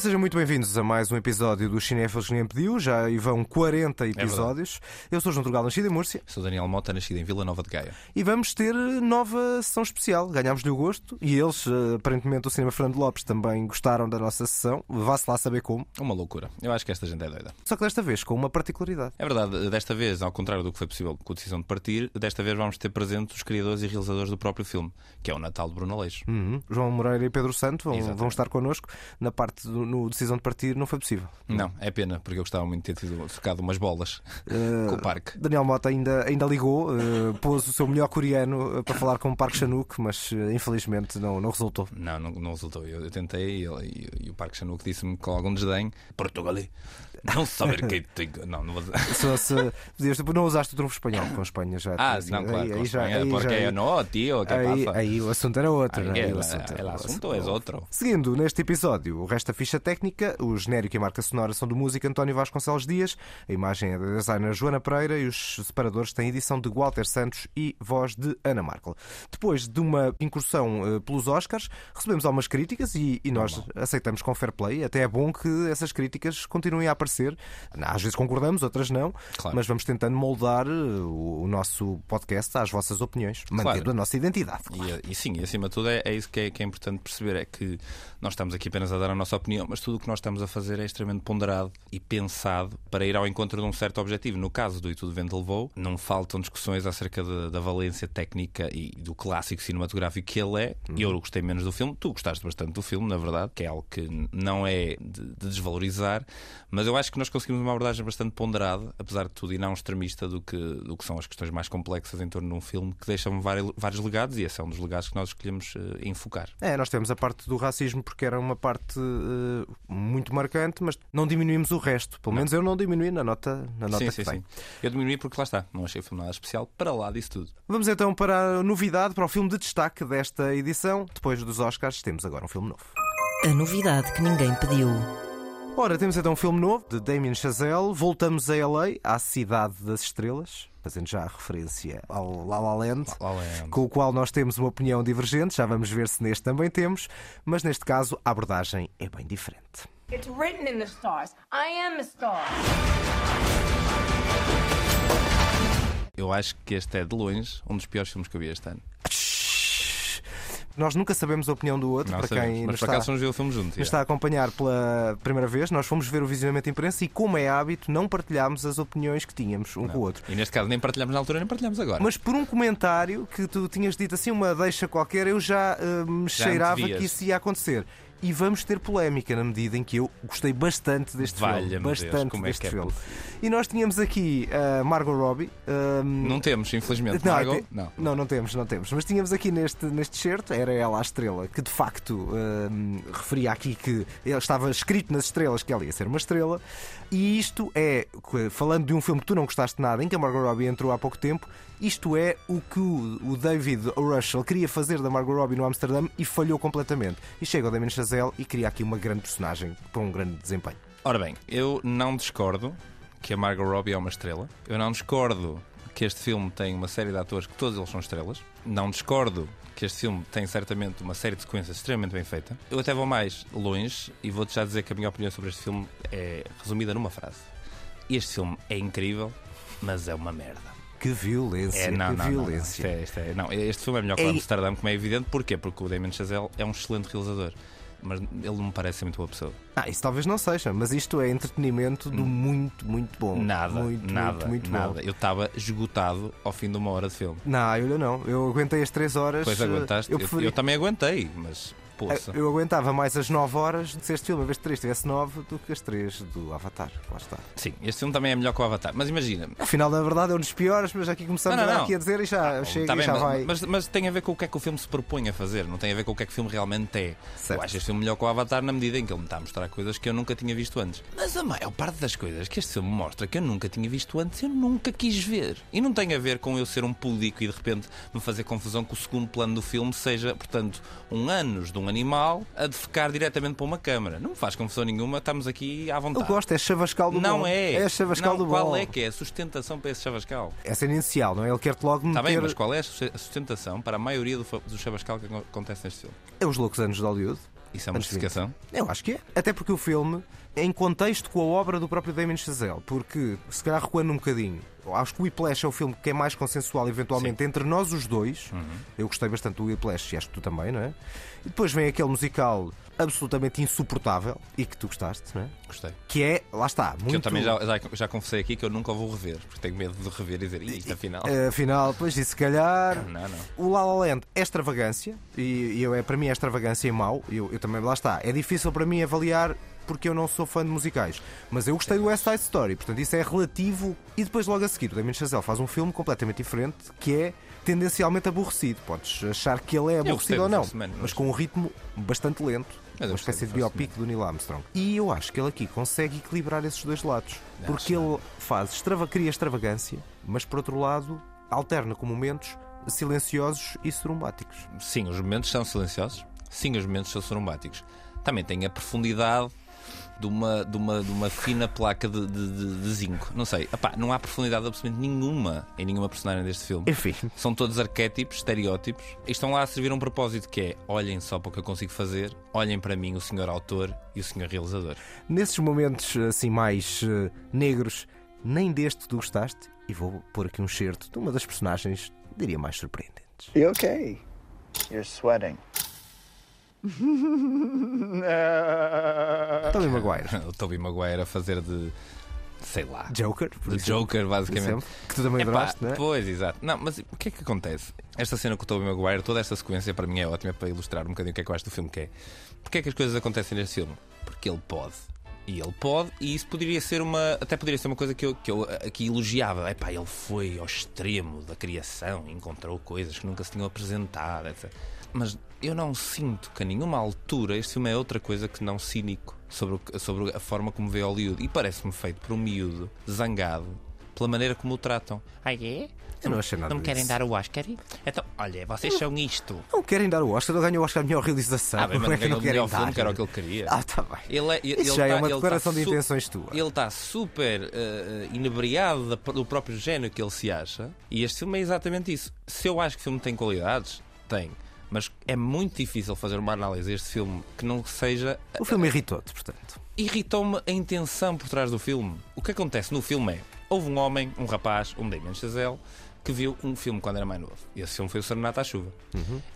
Sejam muito bem-vindos a mais um episódio do Cinéfilos que nem pediu. Já aí vão 40 episódios. Eu sou João Turgal, nascido em Múrcia. Sou Daniel Mota, nascido em Vila Nova de Gaia. E vamos ter nova sessão especial. Ganhámos-lhe o gosto e eles, eh, aparentemente, o Cinema Fernando Lopes também gostaram da nossa sessão. Vá-se lá saber como. Uma loucura. Eu acho que esta gente é doida. Só que desta vez com uma particularidade. É verdade, desta vez, ao contrário do que foi possível com a decisão de partir, desta vez vamos ter presentes os criadores e realizadores do próprio filme, que é o Natal de Bruno Aleixo. Uhum. João Moreira e Pedro Santo vão, vão estar connosco. Na parte do no decisão de partir não foi possível. Não, é pena, porque eu gostava muito de ter tido ficado umas bolas Eh, com o parque. Daniel Mota ainda, ainda ligou, eh, pôs o seu melhor coreano eh, para falar com o Parque Chanuk, mas eh, infelizmente não, não resultou. Não, não, não resultou. Eu, eu tentei e, ele- e- e o Parque Chanuk disse-me com algum desdém: Portugalê, não saber quem tem. Não, não vou dizer. Se fosse, podias, não usaste o trunfo espanhol com a Espanha já. Ah, tinha- não, claro, aí, aí já, Espanha, aí porque já- no, tío, ¿qué aí, pasa? aí o assunto era outro. Aí não é? el- o assunto, el o asunto es otro. Seguindo neste episódio, o resto da ficha técnica, o genérico e a marca sonora são do músico António Vasconcelos Dias, a imagem é da designer Joana Pereira e os separadores têm edição de Walter Santos e voz de Ana Markel. Depois de uma incursão eh, pelos Oscars, recebemos algumas críticas e, e nós aceitamos com fair play. Até é bom que essas críticas continuem a aparecer. Às vezes concordamos, outras não, Claro. mas vamos tentando moldar eh, o, nosso podcast às vossas opiniões, mantendo a nossa identidade. E, e sim, e acima de tudo é, é isso que é, que é importante perceber: é que nós estamos aqui apenas a dar a nossa opinião, mas tudo o que nós estamos a fazer é extremamente ponderado e pensado para ir ao encontro de um certo objetivo. No caso do E Tudo Vento Levou, não faltam discussões acerca da- da valência técnica e do clássico cinematográfico que ele é. Eu gostei menos do filme, tu gostaste bastante do filme, na verdade, que é algo que não é de, de desvalorizar, mas eu acho que nós conseguimos uma abordagem bastante ponderada, apesar de tudo, e não extremista do que, do que são as questões mais complexas em torno de um filme que deixam vários, legados e esse é um dos legados que nós escolhemos eh, enfocar. É, nós temos a parte do racismo porque era uma parte eh, muito marcante, mas não diminuímos o resto. Pelo menos eu não diminui na nota, na nota sim, que sim, tem. sim. Eu diminui porque lá está, não achei o filme nada especial para lá disso tudo. Vamos então para a novidade, para o filme de destaque desta edição. Depois dos Oscars, temos agora um filme novo. A novidade que ninguém pediu. Ora, temos então um filme novo de Damien Chazelle. Voltamos a LA, à Cidade das Estrelas, fazendo já a referência ao La La Land. La La Land. Com o qual nós temos uma opinião divergente, já vamos ver se neste também temos, mas neste caso a abordagem é bem diferente. It's written in the stars. I am a star. Eu acho que este é de longe um dos piores filmes que eu vi este ano. Nós nunca sabemos a opinião do outro, Não para sabemos, quem mas nos por está, fomos ver o filme juntos. nos já. está a acompanhar pela primeira vez. Nós fomos ver o visionamento de imprensa e, como é hábito, não partilhámos as opiniões que tínhamos um com o outro. E neste caso nem partilhamos na altura, nem partilhamos agora. Mas por um comentário que tu tinhas dito assim, uma deixa qualquer, eu já eh, me Já cheirava que isso ia acontecer. E vamos ter polémica na medida em que eu gostei bastante deste filme. Valha-me Deus, Bastante como é deste é filme. E nós tínhamos aqui a Margot Robbie. eh, Não temos, infelizmente. não, Margot? tem- Não. não, não temos, não temos. Mas tínhamos aqui neste, neste certo, era ela a estrela, que de facto hum, referia aqui que ele estava escrito nas estrelas que ela ia ser uma estrela. E isto é, falando de um filme que tu não gostaste nada, em que a Margot Robbie entrou há pouco tempo, isto é o que o, David. Russell queria fazer da Margot Robbie no Amsterdã e falhou completamente. E chega o Damien Chazelle e cria aqui uma grande personagem para um grande desempenho. Ora bem, eu não discordo que a Margot Robbie é uma estrela. Eu não discordo que este filme tem uma série de atores que todos eles são estrelas. Não discordo que este filme tem certamente uma série de sequências extremamente bem feita. Eu até vou mais longe e vou-te já dizer que a minha opinião sobre este filme é resumida numa frase. Este filme é incrível, mas é uma merda. Que violência, É, não, que não, não, não. violência. Isto é- isto é- não, este filme é melhor que o É- Amsterdã, como é evidente. Porquê? Porque o Damien Chazelle é um excelente realizador. Mas ele não me parece ser muito boa pessoa. Ah, isso talvez não seja, mas isto é entretenimento do muito, muito bom. Hum. Nada, muito, nada, muito, muito nada. bom. Eu estava esgotado ao fim de uma hora de filme. Não, olha, não. Eu aguentei as 3 horas. Depois eh, aguentaste. Eu, Eu, eu também aguentei, mas poça. eu aguentava mais as 9 horas se este filme, a vez de 3 tivesse 9, do que as 3 do Avatar. Lá está. Sim, este filme também é melhor que o Avatar. Mas imagina. Afinal, na verdade, é um dos piores, mas aqui começamos Não, não, a não. aqui a dizer e já chega tá e bem, já mas, vai. mas, mas tem a ver com o que é que o filme se propõe a fazer, não tem a ver com o que é que o filme realmente é. Certo. Eu acho este filme melhor que o Avatar na medida em que ele me está a mostrar coisas que eu nunca tinha visto antes. Mas a maior parte das coisas que este filme mostra que eu nunca tinha visto antes, eu nunca quis ver. E não tem a ver com eu ser um púdico e de repente me fazer confusão que o segundo plano do filme seja, portanto, um ânus de um animal a defecar diretamente para uma câmara. Não me faz confusão nenhuma, estamos aqui à vontade. Eu gosto, é chavascal do Não bom. é. É chavascal não, do qual bom. é que é a sustentação para esse chavascal? É a cena inicial, não é? Ele quer-te logo Está meter. bem, mas qual é a sus- a sustentação para a maioria do, do chavascal que aco- acontece neste filme? É os loucos anos de Hollywood. Isso é uma Anos 20. justificação? Eu acho que é. Até porque o filme é em contexto com a obra do próprio Damien Chazelle. Porque, se calhar recuando um bocadinho, acho que o Whiplash é o filme que é mais consensual, eventualmente, entre nós os dois. Eu gostei bastante do Whiplash e acho que tu também, não é? E depois vem aquele musical absolutamente insuportável e que tu gostaste, não é? Gostei. Que é, lá está, muito... Que eu também já, já, já confessei aqui que eu nunca o vou rever, porque tenho medo de rever e dizer, "Ih, isto afinal. Eh, Afinal, depois disse, se calhar. Não, não. O La La Land é extravagância e, e eu, é, para mim é extravagância e mau. Eu, eu também, lá está. É difícil para mim avaliar porque eu não sou fã de musicais. Mas eu gostei do West Side Story, portanto isso é relativo. E depois, logo a seguir, o Damien Chazelle faz um filme completamente diferente que é tendencialmente aborrecido. Podes achar que ele é aborrecido ou não, Man, mas com um ritmo bastante lento. Uma espécie de biopic do Neil Armstrong. E eu acho que ele aqui consegue equilibrar esses dois lados. Porque acho ele faz, extrava, cria extravagância, mas por outro lado, alterna com momentos silenciosos e sorumbáticos. Sim, os momentos são silenciosos. Sim, os momentos são sorumbáticos. Também tem a profundidade de uma, de uma, de uma fina placa de, de, de- de zinco. Não sei. Epá, não há profundidade absolutamente nenhuma em nenhuma personagem deste filme. Enfim, São todos arquétipos, estereótipos, e estão lá a servir um propósito que é olhem só para o que eu consigo fazer, olhem para mim, o senhor autor e o senhor realizador. nesses momentos assim mais eh, negros, nem deste tu gostaste, e vou pôr aqui um certo de uma das personagens, diria mais surpreendentes. You okay? You're sweating. Tobey Maguire, o Tobey Maguire a fazer de. sei lá. Joker, por De exemplo, Joker, basicamente. que tu também adoraste, não é? Pois, exato. Não, mas o que é que acontece? Esta cena com o Tobey Maguire, toda esta sequência para mim é ótima para ilustrar um bocadinho o que é que eu acho do filme que é. Porquê é que as coisas acontecem neste filme? Porque ele pode. E ele pode, e isso poderia ser uma. Até poderia ser uma coisa que eu, que eu aqui elogiava. Epá, ele foi ao extremo da criação, encontrou coisas que nunca se tinham apresentado, etc. Mas eu não sinto que a nenhuma altura este filme é outra coisa que não cínico sobre, o sobre a forma como vê Hollywood. E parece-me feito por um miúdo zangado pela maneira como o tratam. Ah, é? Eu não achei nada Não me querem disso. dar o Oscar? Então, olha, vocês são isto. Não querem dar o Oscar, ele ganhou o Oscar de melhor realização. Ah, bem, mas é que não querem melhor dar? filme, que era o que ele queria. Ah, está bem. Ele é, ele Isso já é tá- uma ele declaração tá de intenções tua. Ele está super eh, inebriado do próprio género que ele se acha. E este filme é exatamente isso. Se eu acho que o filme tem qualidades, tem. Mas é muito difícil fazer uma análise deste filme que não seja. O filme irritou-te, portanto. Irritou-me a intenção por trás do filme. O que acontece no filme é: houve um homem, um rapaz, um Damien Chazelle, que viu um filme quando era mais novo. Esse filme foi o Serenata à Chuva.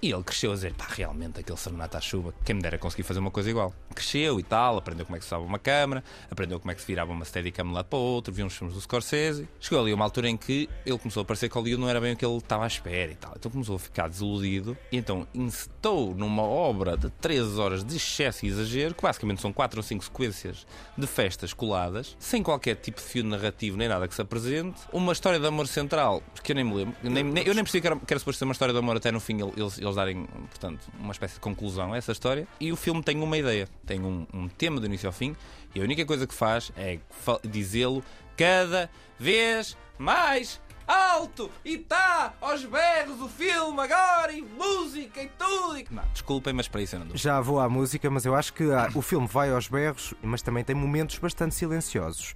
E ele cresceu a dizer: pá, realmente aquele Serenata à Chuva, quem me dera conseguir fazer uma coisa igual. Cresceu e tal, aprendeu como é que se usava uma câmera, aprendeu como é que se virava uma steadicam lado para o outro, viu uns filmes do Scorsese. Chegou ali uma altura em que ele começou a parecer que Hollywood não era bem o que ele estava à espera e tal. Então começou a ficar desiludido e então incitou numa obra de 13 horas de excesso e exagero, que basicamente são 4 ou 5 sequências de festas coladas, sem qualquer tipo de fio narrativo nem nada que se apresente, uma história de amor central, eu nem me lembro, nem, nem- eu nem percebi que era, que era suposto ser uma história de amor até no fim eles, eles darem, portanto, uma espécie de conclusão a essa história. E o filme tem uma ideia, tem um, um tema do início ao fim, e a única coisa que faz é dizê-lo cada vez mais alto e está aos berros o filme agora e música e tudo. E... Não, desculpem, mas para isso eu não dou. Já vou à música, mas eu acho que ah, o filme vai aos berros, mas também tem momentos bastante silenciosos.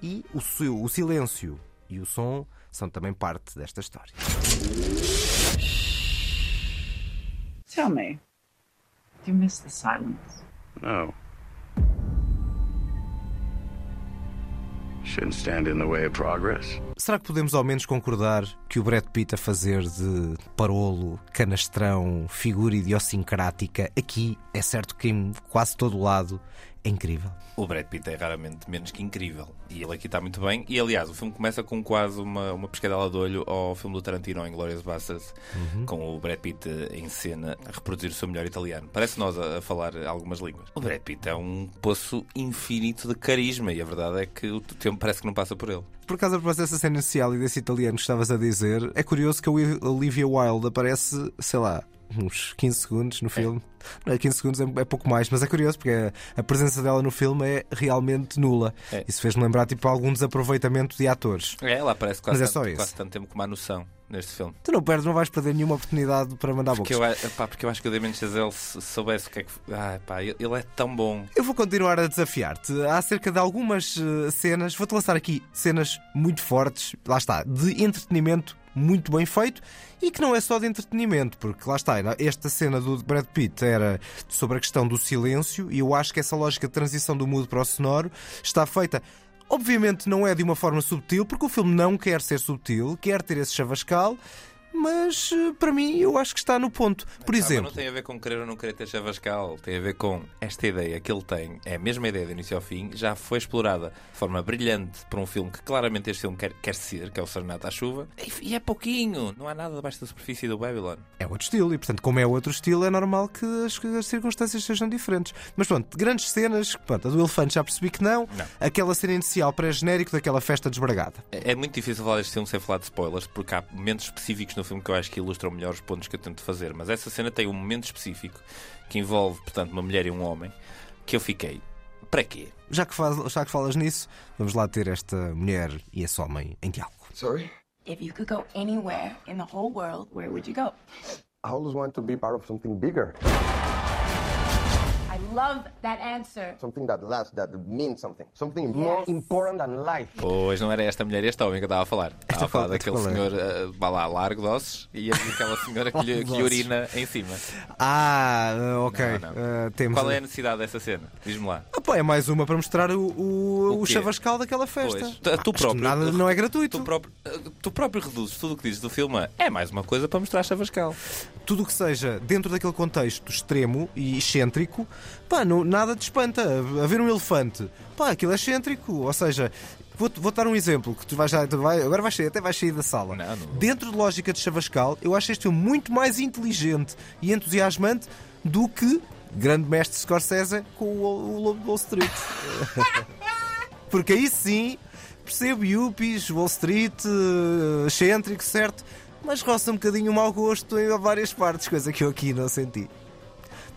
E o, si- o silêncio e o som são também parte desta história. Tell me, do you miss the silence? No. Shouldn't stand in the way of progress. Será que podemos ao menos concordar que o Brad Pitt a fazer de parolo, canastrão, figura idiosincrática, aqui é certo que em quase todo o lado é incrível? O Brad Pitt é raramente menos que incrível. E ele aqui está muito bem. E aliás, o filme começa com quase uma, uma pescadela de olho ao filme do Tarantino, em Glorious Bastards, com o Brad Pitt em cena a reproduzir o seu melhor italiano. Parece nós a, a falar algumas línguas. O Brad Pitt é um poço infinito de carisma e a verdade é que o tempo parece que não passa por ele. Por causa dessa cena inicial e desse italiano que estavas a dizer, é curioso que a Olivia Wilde aparece, sei lá, uns 15 segundos no filme. Não é 15 segundos, é, é pouco mais, mas é curioso porque a, presença dela no filme é realmente nula. É. Isso fez-me lembrar tipo algum desaproveitamento de atores. É, ela aparece quase, Mas é tanto, só isso. quase tanto tempo como a noção. Neste filme. Tu não perdes, não vais perder nenhuma oportunidade para mandar Porque eu, porque eu acho que o Damien Chazelle, se soubesse o que é que. Ah, pá, ele é tão bom. Eu vou continuar a desafiar-te acerca de algumas eh, cenas. Vou-te lançar aqui cenas muito fortes, lá está, de entretenimento muito bem feito e que não é só de entretenimento, porque lá está, esta cena do Brad Pitt era sobre a questão do silêncio e eu acho que essa lógica de transição do mudo para o sonoro está feita. Obviamente não é de uma forma subtil, porque o filme não quer ser subtil, quer ter esse chavascal, mas eh, para mim eu acho que está no ponto. Por Ah, exemplo, não tem a ver com querer ou não querer ter chavascal, tem a ver com esta ideia que ele tem, é a mesma ideia de início ao fim, já foi explorada de forma brilhante por um filme que claramente este filme quer, quer ser, que é o Serenata à Chuva, e, e é pouquinho, não há nada debaixo da superfície do Babylon. É outro estilo, e portanto, como é outro estilo, é normal que as, as circunstâncias sejam diferentes. Mas pronto, grandes cenas, pronto, a do elefante já percebi que não. Não. Aquela cena inicial pré-genérico daquela festa desbragada. É é muito difícil falar deste filme sem falar de spoilers, porque há momentos específicos no filme que eu acho que ilustram melhor os pontos que eu tento fazer. Mas essa cena tem um momento específico que envolve, portanto, uma mulher e um homem que eu fiquei. Para quê? Já que, faz, já que falas nisso, vamos lá ter esta mulher e esse homem em diálogo. Sorry? If you could go anywhere in the whole world, where would you go? I always want to be part of something bigger, love that answer. something that lasts, that means something, something more important than life. Pois não era esta mulher e este homem que eu estava a falar. Estava a falar qual- daquele é? senhor, uh, vá lá, largo de ossos, e aquela senhora que, lhe, que urina em cima. Ah, ok. Não, não. Ah, temos Qual é a necessidade dessa cena? Diz-me lá. Ah, pá, é mais uma para mostrar o, o, O o chavascal daquela festa. Pois. Tu, Ah, tu próprio, nada, não é gratuito. Tu próprio, uh, tu próprio reduzes tudo o que dizes do filme. a, É mais uma coisa para mostrar Chavascal. tudo o que seja dentro daquele contexto extremo e excêntrico, pá, não, nada te espanta. A ver um elefante, pá, aquilo é excêntrico. Ou seja, vou, vou dar um exemplo que tu vais tu vai, agora vais sair, até vais sair da sala. Não, não. Dentro de lógica de Chavascal, eu acho este filme muito mais inteligente e entusiasmante do que grande mestre Scorsese com o, o Lobo de Wall Street. Porque aí sim percebo Yuppies, Wall Street, eh, excêntrico, certo? Mas roça um bocadinho o mau gosto em várias partes, coisa que eu aqui não senti.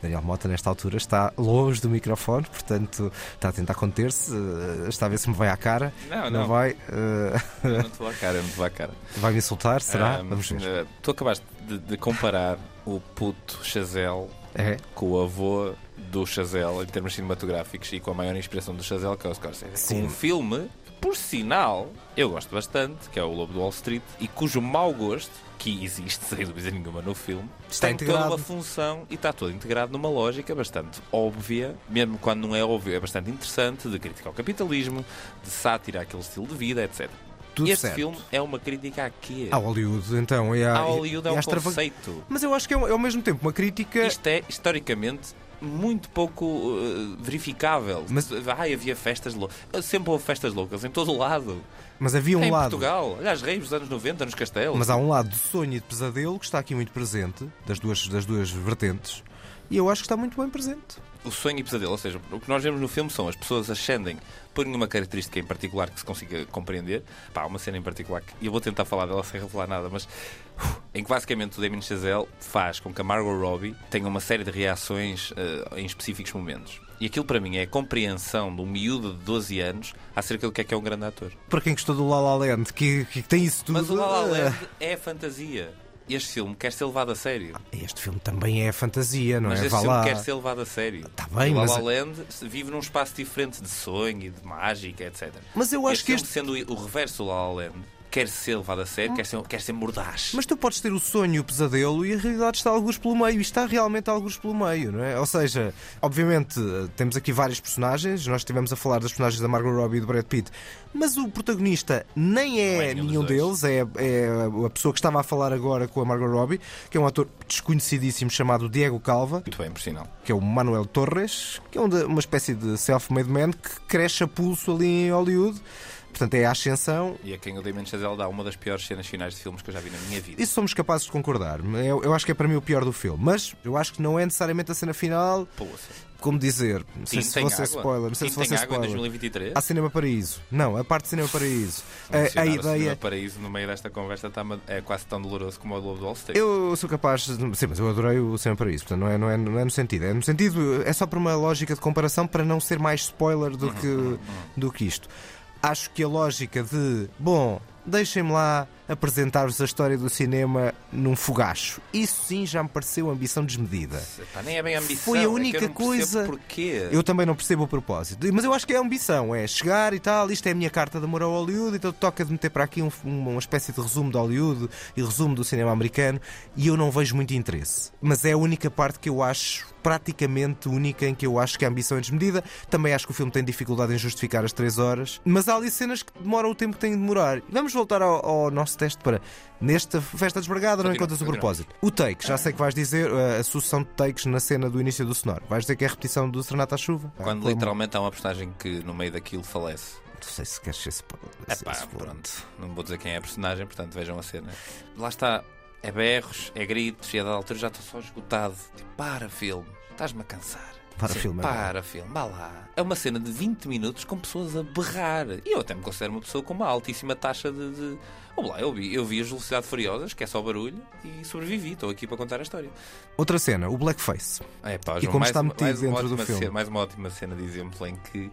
Daniel Mota, nesta altura, está longe do microfone, portanto está a tentar conter-se, eh, está a ver se me vai à cara. Não, não. vai. eh, Eu não te vou à cara, não te vou à cara. vai me insultar, será? Ah, Vamos ver. uh, Tu acabaste de, de comparar o puto Chazelle É. com o avô do Chazelle em termos cinematográficos e com a maior inspiração do Chazelle, que é o Scorsese. Sim. Com um filme, por sinal, eu gosto bastante, que é o Lobo do Wall Street, e cujo mau gosto, que existe, sem dúvida nenhuma, no filme, Está tem integrado. toda uma função e está todo integrado numa lógica bastante óbvia, mesmo quando não é óbvio, é bastante interessante, de crítica ao capitalismo, de sátira àquele estilo de vida, etc. Tudo este certo. filme é uma crítica a quê? A Hollywood, então. E a, A Hollywood é e um às trava- conceito. Mas eu acho que é, ao mesmo tempo uma crítica. Isto é, historicamente, muito pouco uh, verificável. Mas- Ai, havia festas loucas. Sempre houve festas loucas, em todo o lado. Mas havia um em lado. Portugal. Aliás, reis dos anos 90, nos castelos. Mas há um lado de sonho e de pesadelo que está aqui muito presente, das duas, das duas vertentes, e eu acho que está muito bem presente. O sonho e pesadelo, ou seja, o que nós vemos no filme são as pessoas ascendem por nenhuma característica em particular que se consiga compreender. Pá, uma cena em particular que eu vou tentar falar dela sem revelar nada, mas em que basicamente o Damien Chazelle faz com que a Margot Robbie tenha uma série de reações eh, em específicos momentos. E aquilo para mim é a compreensão de um miúdo de 12 anos acerca do que é que é um grande ator. Para quem gostou do La La Land, que, que tem isso tudo. Mas o La La Land é fantasia. Este filme quer ser levado a sério. Este filme também é fantasia, não Mas é? este Vá filme lá. quer ser levado a sério. Tá bem, o La mas- La Land vive num espaço diferente de sonho e de mágica, etc. Mas eu acho este que filme, sendo o reverso do La La Land, quer ser levado a sério, quer ser, quer ser mordaz. Mas tu podes ter o sonho e o pesadelo e a realidade está alguns pelo meio. E está realmente alguns pelo meio, não é? Ou seja, obviamente temos aqui vários personagens. Nós estivemos a falar dos personagens da Margot Robbie e do Brad Pitt. Mas o protagonista nem é, é nenhum deles. É, é a pessoa que estava a falar agora com a Margot Robbie, que é um ator desconhecidíssimo chamado Diego Calva, Muito bem, por sinal. que é o Manuel Torres, que é um uma espécie de self-made man que cresce a pulso ali em Hollywood. Portanto, é a ascensão E a quem o Damien Chazelle dá uma das piores cenas finais de filmes que eu já vi na minha vida. Isso somos capazes de concordar. Eu, eu acho que é para mim o pior do filme. Mas eu acho que não é necessariamente a cena final. Poça. Como dizer, não sei se fosse água. spoiler. Não sei se fosse em spoiler. 2023. Há Cinema Paraíso. Não, a parte de Cinema Paraíso. A, a o Cinema ideia. Paraíso no meio desta conversa está é quase tão doloroso como o Lobo do Wall Street. Eu sou capaz. De... Sim, mas eu adorei o Cinema Paraíso. Portanto, não é, não, é, não é no sentido. É no sentido. É só por uma lógica de comparação para não ser mais spoiler do Uhum, que, do que isto. Acho que a lógica de. Bom, deixem-me lá apresentar-vos a história do cinema num fogacho. Isso sim já me pareceu ambição desmedida. Pá, nem é bem ambição. Foi a é eu única não percebo coisa- Porquê? Eu também não percebo o propósito. Mas eu acho que é ambição, é chegar e tal, isto é a minha carta de amor ao Hollywood, então toca de meter para aqui um- uma espécie de resumo de Hollywood e resumo do cinema americano e eu não vejo muito interesse. Mas é a única parte que eu acho praticamente única em que eu acho que a ambição é desmedida. Também acho que o filme tem dificuldade em justificar as 3 horas, mas há ali cenas que demoram o tempo que têm de demorar. Vamos voltar ao, ao nosso teste para nesta festa desbragada, não encontras o continua. propósito. O take, já sei que vais dizer uh, a sucessão de takes na cena do início do sonoro. Vais dizer que é a repetição do Serenata à Chuva? Quando Ah, como- literalmente há uma personagem que no meio daquilo falece. Não sei se queres ser spoiler. É pronto. Não vou dizer quem é a personagem, portanto vejam a cena. Lá está. É berros, é gritos e a da altura já estou só esgotado. Tipo, para filme, estás-me a cansar. Para, Sim, filme, é Para filme, vá lá. É uma cena de 20 minutos com pessoas a berrar. E eu até me considero uma pessoa com uma altíssima taxa de. de... Lá, eu vi, eu vi as Velocidade Furiosas, que é só barulho, e sobrevivi. Estou aqui para contar a história. Outra cena, o blackface. É, pá, E como mais, está metido mais dentro do filme. cena- mais uma ótima cena de exemplo em que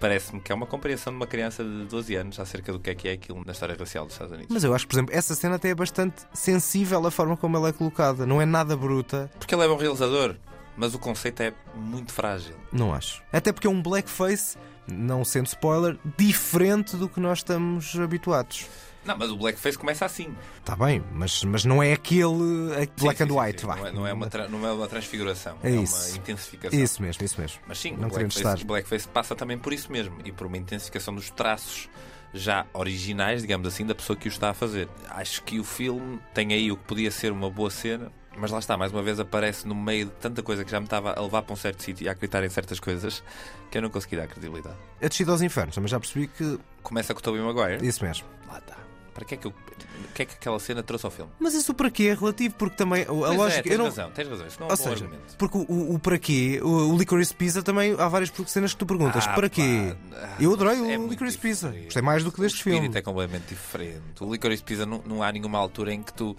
parece-me que é uma compreensão de uma criança de 12 anos acerca do que é que é aquilo na história racial dos Estados Unidos. Mas eu acho por exemplo, essa cena até é bastante sensível a forma como ela é colocada. Não é nada bruta. Porque ele é bom realizador, mas o conceito é muito frágil. Não acho. Até porque é um blackface, não sendo spoiler, diferente do que nós estamos habituados. Não, mas o blackface começa assim. Está bem, mas, mas não é aquele é black Sim, and white. sim. Não é, não é uma não é uma transfiguração, É é, isso. uma intensificação. Isso mesmo, isso mesmo. Mas sim, Não o blackface, estar. o blackface passa também por isso mesmo e por uma intensificação dos traços já originais, digamos assim, da pessoa que o está a fazer. Acho que o filme tem aí o que podia ser uma boa cena, mas lá está, mais uma vez aparece no meio de tanta coisa que já me estava a levar para um certo sítio e a acreditar em certas coisas que eu não consegui dar credibilidade. A descida aos infernos, mas já percebi que. Começa com o Tobey Maguire. Isso mesmo. Lá está. Para que é que eu... Que é que aquela cena trouxe ao filme? Mas isso para quê é relativo, porque também. A Pois é, lógica. tens eu não... razão, tens razão. Isso não é Ou um bom seja, argumento. porque o, o, o para quê, o, o Licorice Pizza também há várias cenas que tu perguntas. Ah, para quê? ah, Eu adorei é o muito Licorice Pizza. Gostei mais do que deste o espírito filme. é completamente diferente. O Licorice Pizza não, não há nenhuma altura em que tu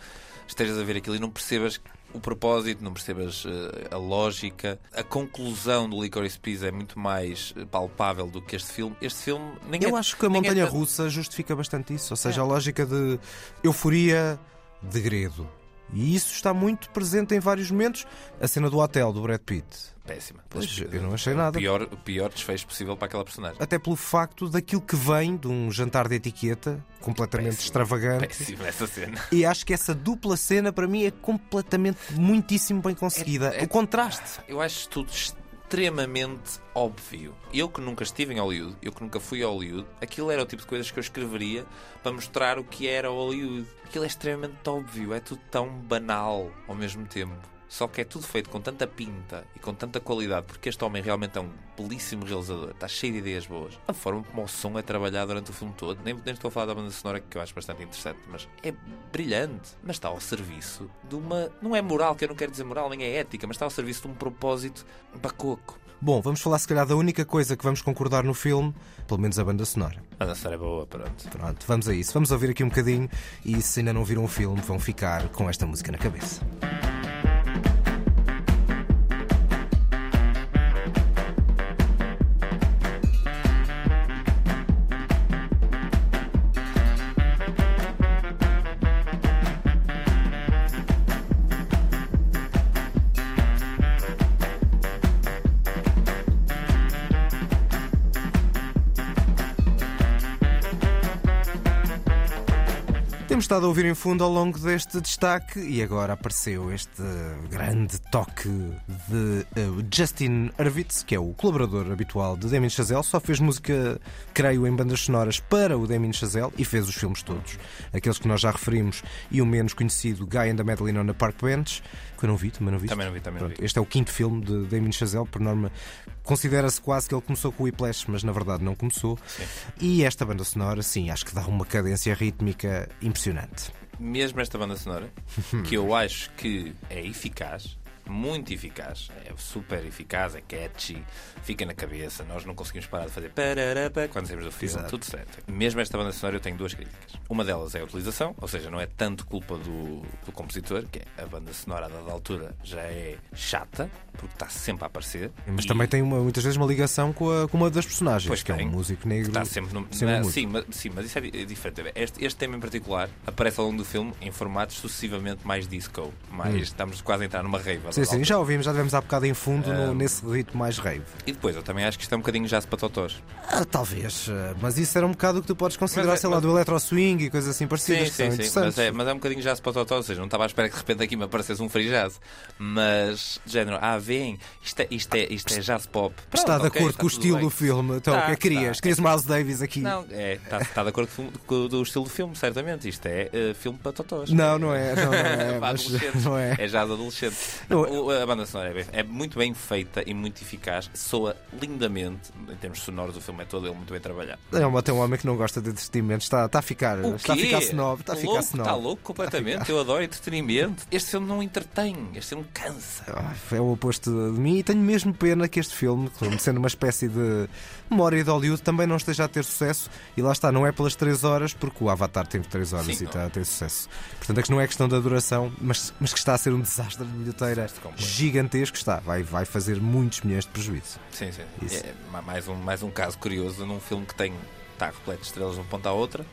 estejas a ver aquilo e não percebas o propósito, não percebas eh, a lógica. A conclusão do Licorice Pizza é muito mais eh, palpável do que este filme. Este filme nem Eu é- acho que a é montanha tanto- russa justifica bastante isso. Ou seja, É. a lógica de euforia, degredo. E isso está muito presente em vários momentos. A cena do hotel do Brad Pitt. Péssima. Pois, eu não achei nada. O pior, o pior desfecho possível para aquela personagem. Até pelo facto daquilo que vem de um jantar de etiqueta completamente Péssimo. extravagante. Péssima essa cena. E acho que essa dupla cena para mim é completamente muitíssimo bem conseguida. É- é- o contraste. Eu acho tudo extremamente óbvio. Eu que nunca estive em Hollywood, eu que nunca fui a Hollywood, aquilo era o tipo de coisas que eu escreveria para mostrar o que era Hollywood. Aquilo é extremamente óbvio, é tudo tão banal ao mesmo tempo. Só que é tudo feito com tanta pinta e com tanta qualidade, porque este homem realmente é um belíssimo realizador, está cheio de ideias boas. A forma como o som é trabalhado durante o filme todo, nem, nem estou a falar da banda sonora que eu acho bastante interessante, mas é brilhante. Mas está ao serviço de uma. Não é moral, que eu não quero dizer moral, nem é ética, mas está ao serviço de um propósito bacoco. Bom, vamos falar se calhar da única coisa que vamos concordar no filme, pelo menos a banda sonora. A banda sonora é boa, pronto. Pronto, vamos a isso. Vamos ouvir aqui um bocadinho e se ainda não viram o filme, vão ficar com esta música na cabeça. Estado a ouvir em fundo ao longo deste destaque e agora apareceu este grande toque de eh, Justin Hurwitz, que é o colaborador habitual de Damien Chazelle. Só fez música, creio, em bandas sonoras para o Damien Chazelle e fez os filmes todos. Aqueles que nós já referimos e o menos conhecido Guy and the Madeline on the Park Bench, que eu não vi, também não vi. Também não vi, também não Pronto, vi. este é o quinto filme de Damien Chazelle, por norma. Considera-se quase que ele começou com o Whiplash, mas na verdade não começou. E esta banda sonora, sim, acho que dá uma cadência rítmica impressionante. Mesmo esta banda sonora, que eu acho que é eficaz, muito eficaz. É super eficaz, é catchy, fica na cabeça. Nós não conseguimos parar de fazer pararapa quando saímos do filme, Exato. tudo certo. Mesmo esta banda sonora eu tenho duas críticas. Uma delas é a utilização, ou seja, não é tanto culpa do, do compositor, que é a banda sonora a dada altura já é chata, porque está sempre a aparecer. Mas E- também tem uma- muitas vezes uma ligação com, a- com uma das personagens, Pois que é tem. um músico negro. Está sempre no. sempre na- sim, mas, sim, mas isso é, é diferente. Este, este tema em particular aparece ao longo do filme em formatos sucessivamente mais disco. Mais, Estamos quase a entrar numa rave. Sim, sim, já ouvimos, já tivemos há bocado em fundo no- nesse ritmo mais rave. E depois, eu também acho que isto é um bocadinho jazz para totós. Ah, talvez, ah, mas isso era um bocado o que tu podes considerar, Mas é- sei lá, mas- do electro swing e coisas assim parecidas Sim, que são sim, sim. Mas interessantes. é, mas é um bocadinho jazz para totós. Ou seja, não estava à espera que de repente aqui me aparecesse um free jazz. Mas, de género, ah, vem, isto é, isto é, isto é jazz pop. Pronto, Está de ok, acordo está com o tudo estilo bem. do filme. Então, Tá, o que é que querias? tá. Querias Miles Davis aqui? Não, é, está, está de acordo com, com- estilo do filme, certamente. Isto é eh, filme para totós. Não, não é. Não, não é, Para mas adolescentes. não é. É jazz adolescente. Eu- O- a banda sonora é, bem- é muito bem feita e muito eficaz. Soa lindamente. Em termos sonoros, o filme é todo ele muito bem trabalhado. É um, tem um homem que não gosta de entretenimento. Está, está a ficar, O está a ficar snob. Está a ficar louco, snob. Está louco completamente. Eu adoro entretenimento. Este filme não entretém. Este filme cansa. Ah, É o oposto de mim e tenho mesmo pena que este filme, sendo uma espécie de memória de Hollywood, também não esteja a ter sucesso. E lá está, não é pelas 3 horas, porque o Avatar teve 3 horas Sim, e está a ter sucesso. Portanto, é que não é questão da duração, mas, mas que está a ser um desastre de bilheteira gigantesco. Está, vai, vai fazer muitos milhões de prejuízo. Sim, sim. Isso. É ma- mais, um, mais um caso curioso num filme que tem. Está repleto de estrelas de uma ponta à outra.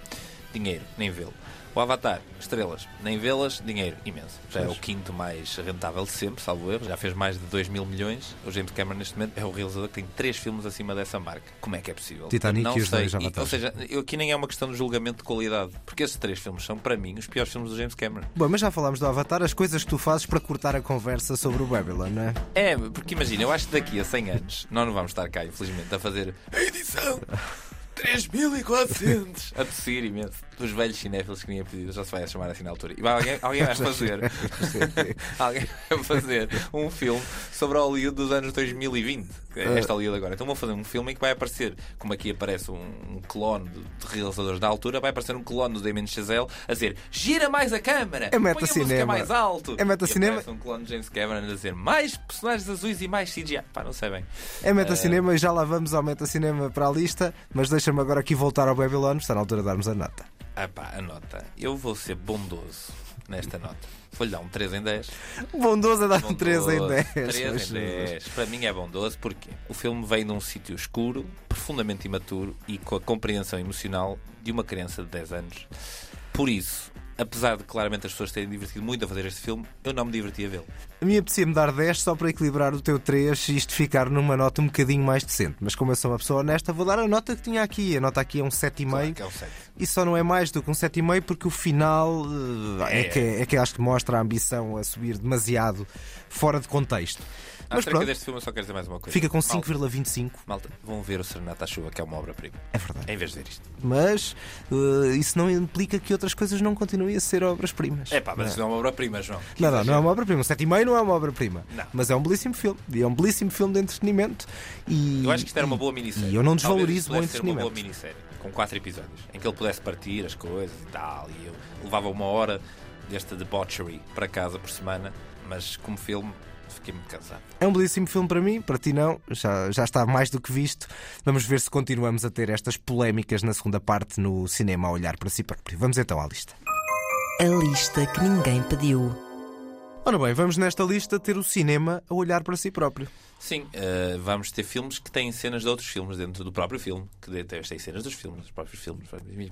Dinheiro, nem vê-lo. O Avatar, estrelas, nem vê-las, dinheiro, imenso. Já é o quinto mais rentável de sempre, salvo erro. Já fez mais de 2 mil milhões. O James Cameron, neste momento, é o realizador que tem três filmes acima dessa marca. Como é que é possível? Titanic Não e os sei. dois Avatares. Ou seja, eu, aqui nem é uma questão de julgamento de qualidade. Porque esses três filmes são, para mim, os piores filmes do James Cameron. Bom, mas já falámos do Avatar, as coisas que tu fazes para cortar a conversa sobre o Babylon, não é? É, porque imagina, eu acho que daqui a 100 anos nós não vamos estar cá, infelizmente, a fazer a edição 3400 a tossir imenso. Dos velhos cinéfilos que tinha pedido, já se vai chamar assim na altura. E vai alguém, alguém vai fazer alguém vai fazer um filme sobre a Hollywood dos anos 2020. que é Esta Hollywood agora. Então vou fazer um filme em que vai aparecer, como aqui aparece um, um clone de, de realizadores da altura, vai aparecer um clone do Damien Chazelle a dizer gira mais a câmara, É põe a metacinema. música mais alto. É metacinema. Aparece um clone de James Cameron a dizer mais personagens azuis e mais CGI. Pá, não sei bem. É metacinema e já lá vamos ao metacinema para a lista, mas deixa-me agora aqui voltar ao Babylon, está na altura de darmos a nota. Ah pá, a nota. Eu vou ser bondoso nesta nota. Vou-lhe dar um 3 em 10. Bondoso a dar um Bondoso. 3 em 10. 3 mas- em 10. Para mim é bondoso porque o filme vem de um sítio escuro, profundamente imaturo e com a compreensão emocional de uma criança de 10 anos. Por isso, apesar de claramente as pessoas terem divertido muito a fazer este filme, eu não me diverti a vê-lo. A mim apetecia-me dar 10 só para equilibrar o teu 3 e isto ficar numa nota um bocadinho mais decente. Mas como eu sou uma pessoa honesta, vou dar a nota que tinha aqui. A nota aqui é um 7,5. Claro que é o 7. E só não é mais do que um 7,5 porque o final eh, é, É. que, é que acho que mostra a ambição a subir demasiado fora de contexto. Mas pronto, deste filme, eu só quero dizer mais uma coisa. fica com Malta, 5,25. Malta, vão ver o Serenata à Chuva, que é uma obra-prima. É verdade. Em vez de ver isto. Mas eh, isso não implica que outras coisas não continuem a ser obras-primas. É pá, mas isto não é uma obra-prima, João. Não, não, não é uma obra-prima. Um 7,5 não é uma obra-prima. Não. Mas é um belíssimo filme. E é um belíssimo filme de entretenimento. E, Eu acho que isto era uma boa minissérie. E eu não desvalorizo o ser uma boa entretenimento. minissérie, com quatro episódios, em que ele pudesse partir as coisas e tal, e eu levava uma hora desta debauchery para casa por semana, mas como filme fiquei muito cansado. É um belíssimo filme para mim, para ti não. Já, já está mais do que visto. Vamos ver se continuamos a ter estas polémicas na segunda parte no cinema a olhar para si próprio. Vamos então à lista. A lista que ninguém pediu. Ora bem, vamos nesta lista ter o cinema a olhar para si próprio. Sim, eh, vamos ter filmes que têm cenas de outros filmes dentro do próprio filme, que têm cenas dos filmes, dos próprios filmes.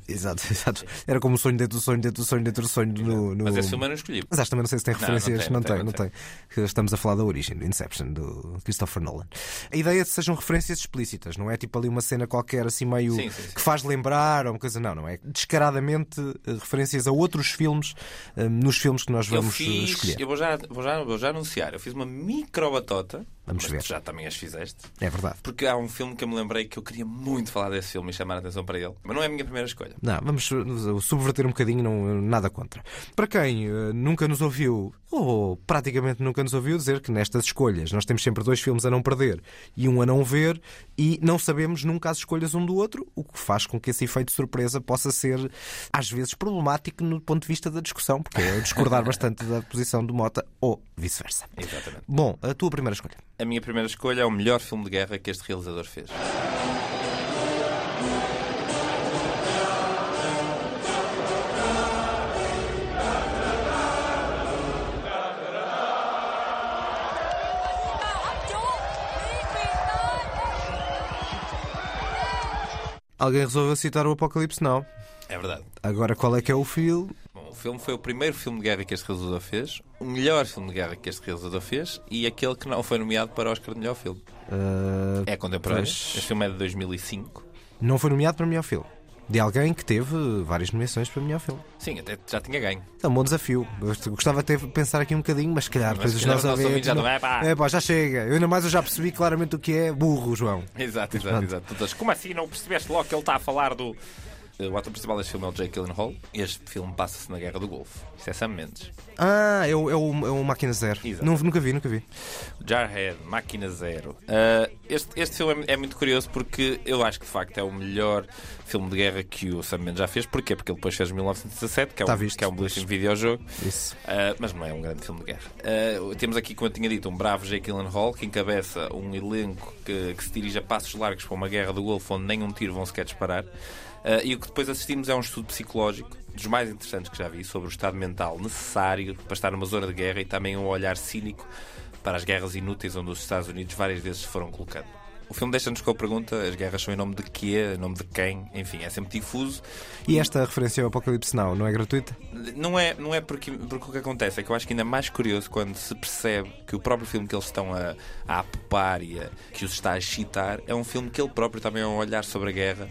Exato, exato. Era como o sonho dentro do sonho, dentro do sonho, dentro do sonho. No, no... Mas esse filme eu não escolhi. Mas acho também não sei se tem Não, referências. não Não, tem, tem, não tem. Estamos a falar da origem, do Inception, do Christopher Nolan. A ideia é que sejam referências explícitas, não é tipo ali uma cena qualquer assim meio Sim, sim, sim. que faz lembrar ou uma coisa, não, não é descaradamente eh, referências a outros filmes eh, nos filmes que nós vamos fiz, escolher. Já, vou, já, vou já anunciar, eu fiz uma micro batota Vamos Mas ver. tu já também as fizeste. É verdade. Porque há um filme que eu me lembrei que eu queria muito falar desse filme e chamar a atenção para ele. Mas não é a minha primeira escolha. Não, vamos uh, subverter um bocadinho, não, nada contra. Para quem uh, nunca nos ouviu, ou praticamente nunca nos ouviu dizer que nestas escolhas nós temos sempre dois filmes a não perder e um a não ver e não sabemos nunca as escolhas um do outro, o que faz com que esse efeito de surpresa possa ser às vezes problemático no ponto de vista da discussão, porque é discordar bastante da posição do Mota ou vice-versa. Exatamente. Bom, a tua primeira escolha. A minha primeira escolha é o melhor filme de guerra que este realizador fez. Alguém resolveu citar o Apocalipse Now. É verdade. Agora qual é que é o filme? O filme foi o primeiro filme de guerra que este realizador fez, o melhor filme de guerra que este realizador fez e aquele que não foi nomeado para o Oscar de melhor filme. Uh, É contemporâneo. Pois. Este filme é de 2005. não foi nomeado para melhor filme. De alguém que teve várias nomeações para melhor filme. Sim, até já tinha ganho. É um bom desafio. Eu Gostava até de pensar aqui um bocadinho, mas se calhar depois os nossos os nossos ouvintes. já não- é, pá. É pá, já chega. Eu ainda mais eu já percebi claramente o que é burro, João. Exato, exato, exato. Como assim não percebeste logo que ele está a falar do. O ator principal deste filme é o Jake Gyllenhaal. Este filme passa-se na Guerra do Golfo. Isto é Sam Mendes. Ah, é o, é o, é o Máquina Zero. Exato. Não, nunca vi, nunca vi. Jarhead, Máquina Zero. Uh, este, este filme é, é muito curioso porque eu acho que de facto é o melhor filme de guerra que o Sam Mendes já fez. Porquê? Porque ele depois fez 1917, que é Tá um, visto, que é um belíssimo videojogo. Isso. Uh, mas não é um grande filme de guerra. Uh, temos aqui, como eu tinha dito, um bravo Jake Gyllenhaal que encabeça um elenco que, que se dirige a passos largos para uma guerra do Golfo onde nem um tiro vão sequer disparar. Uh, e o que depois assistimos é um estudo psicológico dos mais interessantes que já vi sobre o estado mental necessário para estar numa zona de guerra e também um olhar cínico para as guerras inúteis onde os Estados Unidos várias vezes foram colocando. O filme deixa-nos com a pergunta: as guerras são em nome de quê? Em nome de quem? Enfim, é sempre difuso. E esta referência ao Apocalipse Now não é gratuita? Não é, não é porque, porque o que acontece é que eu acho que ainda é mais curioso quando se percebe que o próprio filme que eles estão a, a apopar e a- que os está a excitar é um filme que ele próprio também é um olhar sobre a guerra.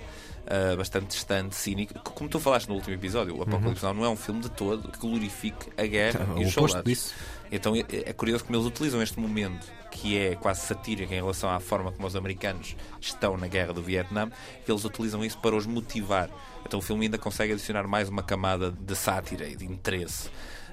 Ah, bastante distante, cínico. Como tu falaste no último episódio, o Apocalipse Now não é um filme de todo que glorifique a guerra O e os soldados. disso. Então é, é curioso como eles utilizam este momento, que é quase satírico em relação à forma como os americanos estão na guerra do Vietnã, eles utilizam isso para os motivar. Então o filme ainda consegue adicionar mais uma camada de sátira e de interesse.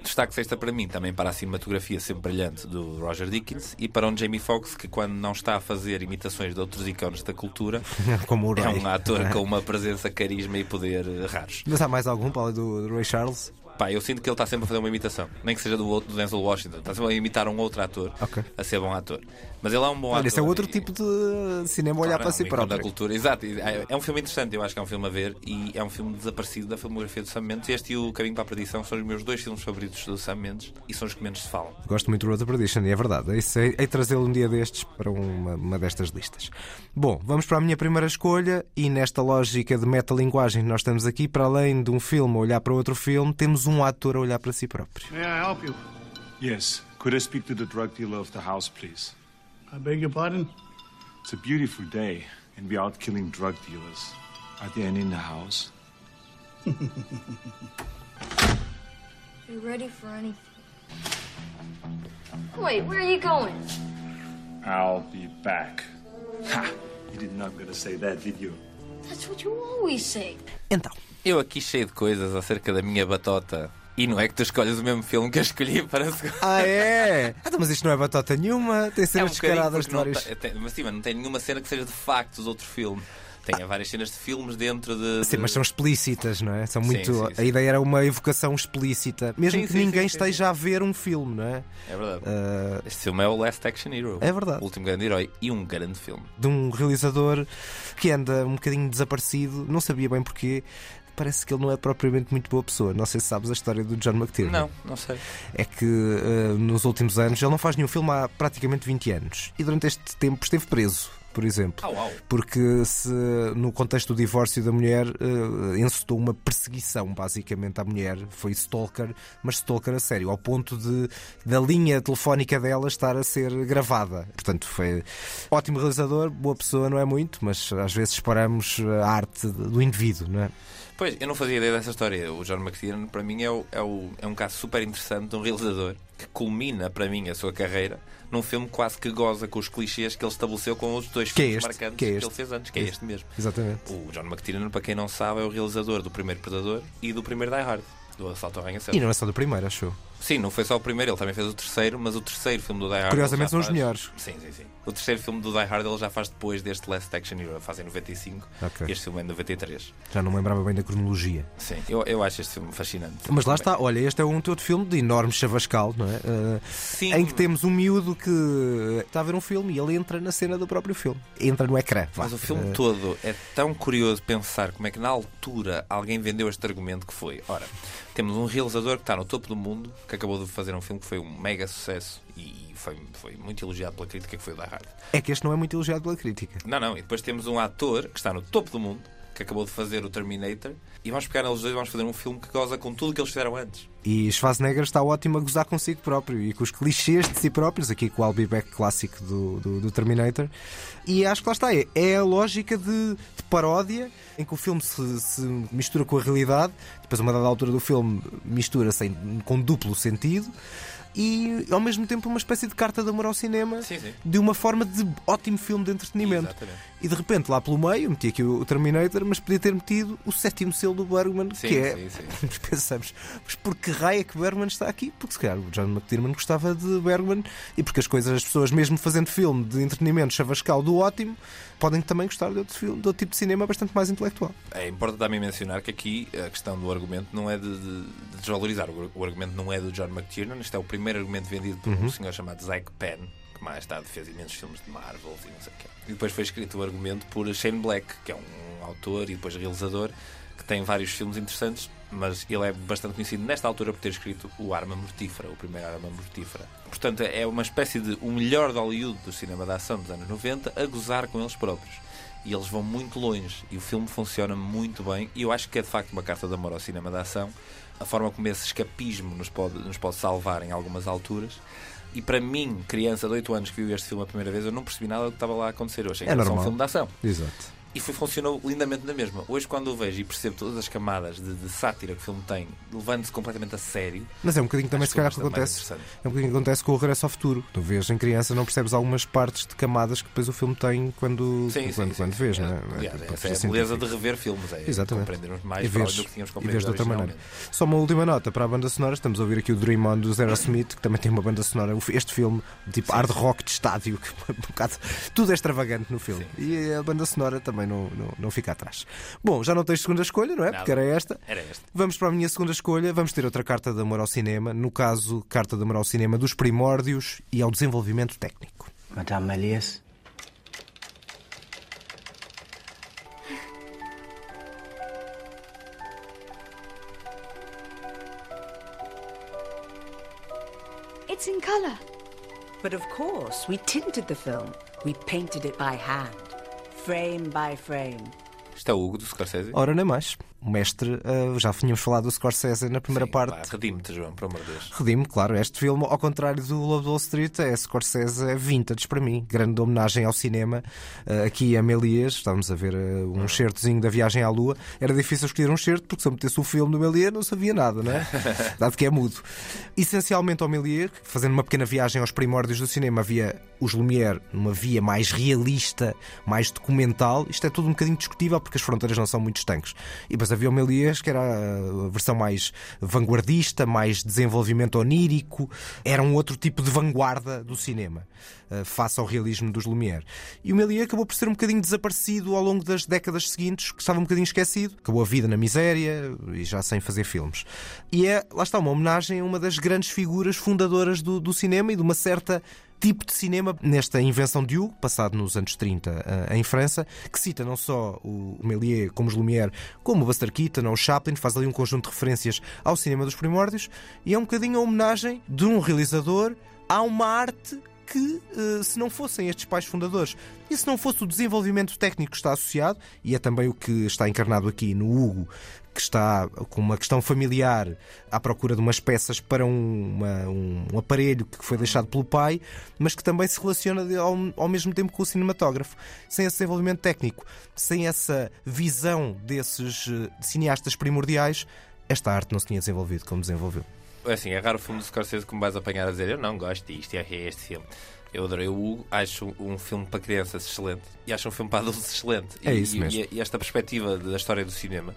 Destaque esta para mim também para a cinematografia sempre brilhante do Roger Dickens e para um Jamie Foxx que, quando não está a fazer imitações de outros ícones da cultura, Como o é um ator com uma presença, carisma e poder raros. Mas há mais algum para além do, do Ray Charles? Pá, eu sinto que ele está sempre a fazer uma imitação, nem que seja do, outro- do Denzel Washington, está sempre a imitar um outro ator, Ok. a ser bom ator. Mas ele é um bom ator. Olha, esse é outro e- tipo de cinema olhar Claro, para é um si ícone da próprio. cultura. Exato, é é um filme interessante, eu acho que é um filme a ver e é um filme desaparecido da filmografia do Sam Mendes. Este e o Caminho para a Perdição são os meus dois filmes favoritos do Sam Mendes e são os que menos se falam. Gosto muito do Road to Perdition e é verdade. É isso, hei de trazê-lo um dia destes para uma, uma destas listas. Bom, vamos para a minha primeira escolha e nesta lógica de metalinguagem que nós estamos aqui, para além de um filme olhar para outro filme, temos um ator a olhar para si próprio. May I help you? Yes. Could I speak to the drug dealer of the house, please? I beg your pardon? It's a beautiful day, and we're out killing drug dealers. Are there any in the house? You ready for anything? Wait, where are you going? I'll be back. Ha! You did not gonna say that, did you? That's what you always say. Então, Eu aqui cheio de coisas acerca da minha batota. E não é que tu escolhas o mesmo filme que eu escolhi para a segunda. ah é? Ah, então, mas isto não é batota nenhuma, tem É cenas um bocadinho descaradas de vários. tem- mas sim, mas não tem nenhuma cena que seja de facto de outro filme. Tem várias cenas de filmes dentro de. Sim, de- mas são explícitas, não é? São Sim, muito. sim, sim. A ideia era uma evocação explícita, mesmo Sim, que sim, ninguém sim, sim, esteja a ver um filme, não é? É verdade. Ah, Este filme é o Last Action Hero. É verdade. O último grande herói e um grande filme. de um realizador que anda um bocadinho desaparecido, não sabia bem porquê. Parece que ele não é propriamente muito boa pessoa. Não sei se sabes a história do John McTiernan. Não, não sei. É que eh, nos últimos anos ele não faz nenhum filme há praticamente 20 anos. E durante este tempo esteve preso, por exemplo. Porque se no contexto do divórcio da mulher eh, encetou uma perseguição basicamente à mulher, foi stalker, mas stalker a sério, ao ponto de da linha telefónica dela estar a ser gravada. Portanto, foi ótimo realizador, boa pessoa, não é muito, mas às vezes separamos a arte do indivíduo, não é? Pois, eu não fazia ideia dessa história. O John McTiernan, para mim, é, o, é, o, é um caso super interessante de um realizador que culmina, para mim, a sua carreira num filme quase que goza com os clichês que ele estabeleceu com os dois Que é filmes este, marcantes que é que, ele fez antes, que é este mesmo. Exatamente. O John McTiernan, para quem não sabe, é o realizador do primeiro Predador e do primeiro Die Hard, do Assalto ao Arranha-Céu. E não é só do primeiro, acho eu. Sim, não foi só o primeiro, ele também fez o terceiro, mas o terceiro filme do Die Hard. Curiosamente são os faz- melhores. Sim, sim, sim. O terceiro filme do Die Hard ele já faz depois deste Last Action Hero, faz em 95. Ok. Este filme é em 93. Já não me lembrava bem da cronologia. Sim, eu, eu acho este filme fascinante. Mas lá está, olha, este é um outro filme de enorme chavascal, não é? Uh, Sim. Em que temos um miúdo que está a ver um filme e ele entra na cena do próprio filme. Entra no ecrã. Mas o filme Uh, todo é tão curioso pensar como é que na altura alguém vendeu este argumento que foi. Ora, temos um realizador que está no topo do mundo, que acabou de fazer um filme que foi um mega sucesso e foi, foi muito elogiado pela crítica, que foi o Die Hard. É que este não é muito elogiado pela crítica. Não, não, e depois temos um ator que está no topo do mundo, que acabou de fazer o Terminator, e vamos pegar eles dois e vamos fazer um filme que goza com tudo o que eles fizeram antes. E Schwarzenegger está ótimo a gozar consigo próprio e com os clichês de si próprios, aqui com o I'll Be Back clássico do, do, do Terminator. E acho que lá está, é, é a lógica de, de paródia em que o filme se, se mistura com a realidade, depois, uma dada altura do filme, mistura-se com duplo sentido. E ao mesmo tempo uma espécie de carta de amor ao cinema Sim, sim. de uma forma de ótimo filme de entretenimento. Exatamente. E de repente, lá pelo meio, meti aqui o Terminator, mas podia ter metido o sétimo selo do Bergman, Sim, que é. sim, sim. Pensamos, mas por que raio é que Bergman está aqui? Porque se calhar o John McTiernan gostava de Bergman e porque as coisas, as pessoas, mesmo fazendo filme de entretenimento chavascal do ótimo, podem também gostar de outro, filme, de outro tipo de cinema bastante mais intelectual. É importante também mencionar que aqui a questão do argumento não é de, de- de desvalorizar. O, o argumento não é do John McTiernan. Este é o primeiro argumento vendido por um senhor chamado Zack Penn, que mais tarde fez imensos filmes de Marvel e não sei o quê. E depois foi escrito o argumento por Shane Black, que é um autor e depois realizador, que tem vários filmes interessantes, mas ele é bastante conhecido nesta altura por ter escrito o Arma Mortífera, o primeiro Arma Mortífera. Portanto, é uma espécie de o melhor de Hollywood do cinema de ação dos anos 90 a gozar com eles próprios e eles vão muito longe e o filme funciona muito bem e eu acho que é de facto uma carta de amor ao cinema da ação a forma como esse escapismo nos pode, nos pode salvar em algumas alturas e para mim, criança de 8 anos que viu este filme a primeira vez eu não percebi nada do que estava lá a acontecer eu achei É que era só um normal. filme de ação Exato. E foi, funcionou lindamente na mesma. Hoje, quando o vejo e percebo todas as camadas de, de sátira que o filme tem, levando-se completamente a sério, Mas é um bocadinho também, se calhar, que é acontece. É um bocadinho que acontece com o Regresso ao Futuro. Tu vês em criança, não percebes algumas partes de camadas que depois o filme tem quando, sim, sim, quando, sim, quando sim. vês, não é? Aliás, É, essa é a científico. beleza de rever filmes, é Exatamente. compreendermos mais e vês, do que tínhamos e vês compreendido de outra maneira. Só uma última nota para a banda sonora. Estamos a ouvir aqui o Dream On do Zero Smith, que também tem uma banda sonora. Este filme, tipo hard rock de estádio, que é um bocado, tudo é extravagante no filme. E a banda sonora também não, não, não fica atrás. Bom, já não tens segunda escolha, não é? Nada. Porque era esta. Era esta. Vamos para a minha segunda escolha. Vamos ter outra carta de amor ao cinema. No caso, carta de amor ao cinema dos primórdios e ao desenvolvimento técnico. Madame Méliès. It's in color. But of course, we tinted the film. We painted it by hand, frame by frame. Isto é o Hugo do Scorsese. Ora, nem mais. O mestre, ah, já tínhamos falado do Scorsese na primeira Sim, parte. Redime-te, João, por amor de Deus. Redime, claro, este filme, ao contrário do Lobo de Wall Street, é Scorsese é vintage para mim. Grande homenagem ao cinema. Uh, aqui a Méliès, estávamos a ver uh, um certozinho da Viagem à Lua. Era difícil escolher um certo porque se eu metesse o filme do Méliès não sabia nada, não é? Dado que é mudo. Essencialmente ao Méliès, fazendo uma pequena viagem aos primórdios do cinema, havia os Lumière numa via mais realista, mais documental. Isto é tudo um bocadinho discutível porque as fronteiras não são muito estanques. E depois havia o Méliès, que era a versão mais vanguardista, mais desenvolvimento onírico, era um outro tipo de vanguarda do cinema, eh, face ao realismo dos Lumière. E o Méliès acabou por ser um bocadinho desaparecido ao longo das décadas seguintes, que estava um bocadinho esquecido, acabou a vida na miséria e já sem fazer filmes. E é, lá está, uma homenagem a uma das grandes figuras fundadoras do, do cinema e de uma certa tipo de cinema nesta invenção de Hugo, passado nos anos 30 eh, em França, que cita não só o Méliès como os Lumière, como o Buster Keaton ou o Chaplin, faz ali um conjunto de referências ao cinema dos primórdios e é um bocadinho a homenagem de um realizador a uma arte que eh, se não fossem estes pais fundadores e se não fosse o desenvolvimento técnico que está associado, e é também o que está encarnado aqui no Hugo, que está com uma questão familiar à procura de umas peças para um, uma- um- aparelho que foi deixado pelo pai, mas que também se relaciona ao, ao mesmo tempo com o cinematógrafo. Sem esse desenvolvimento técnico, sem essa visão desses eh, cineastas primordiais, esta arte não se tinha desenvolvido como desenvolveu. É assim, é raro o filme do Scorsese que me vais apanhar a dizer eu não gosto disto, é este filme. Eu adorei o Hugo, acho um filme para crianças excelente e acho um filme para adultos excelente. É e, isso e- mesmo. E, esta perspectiva da história do cinema,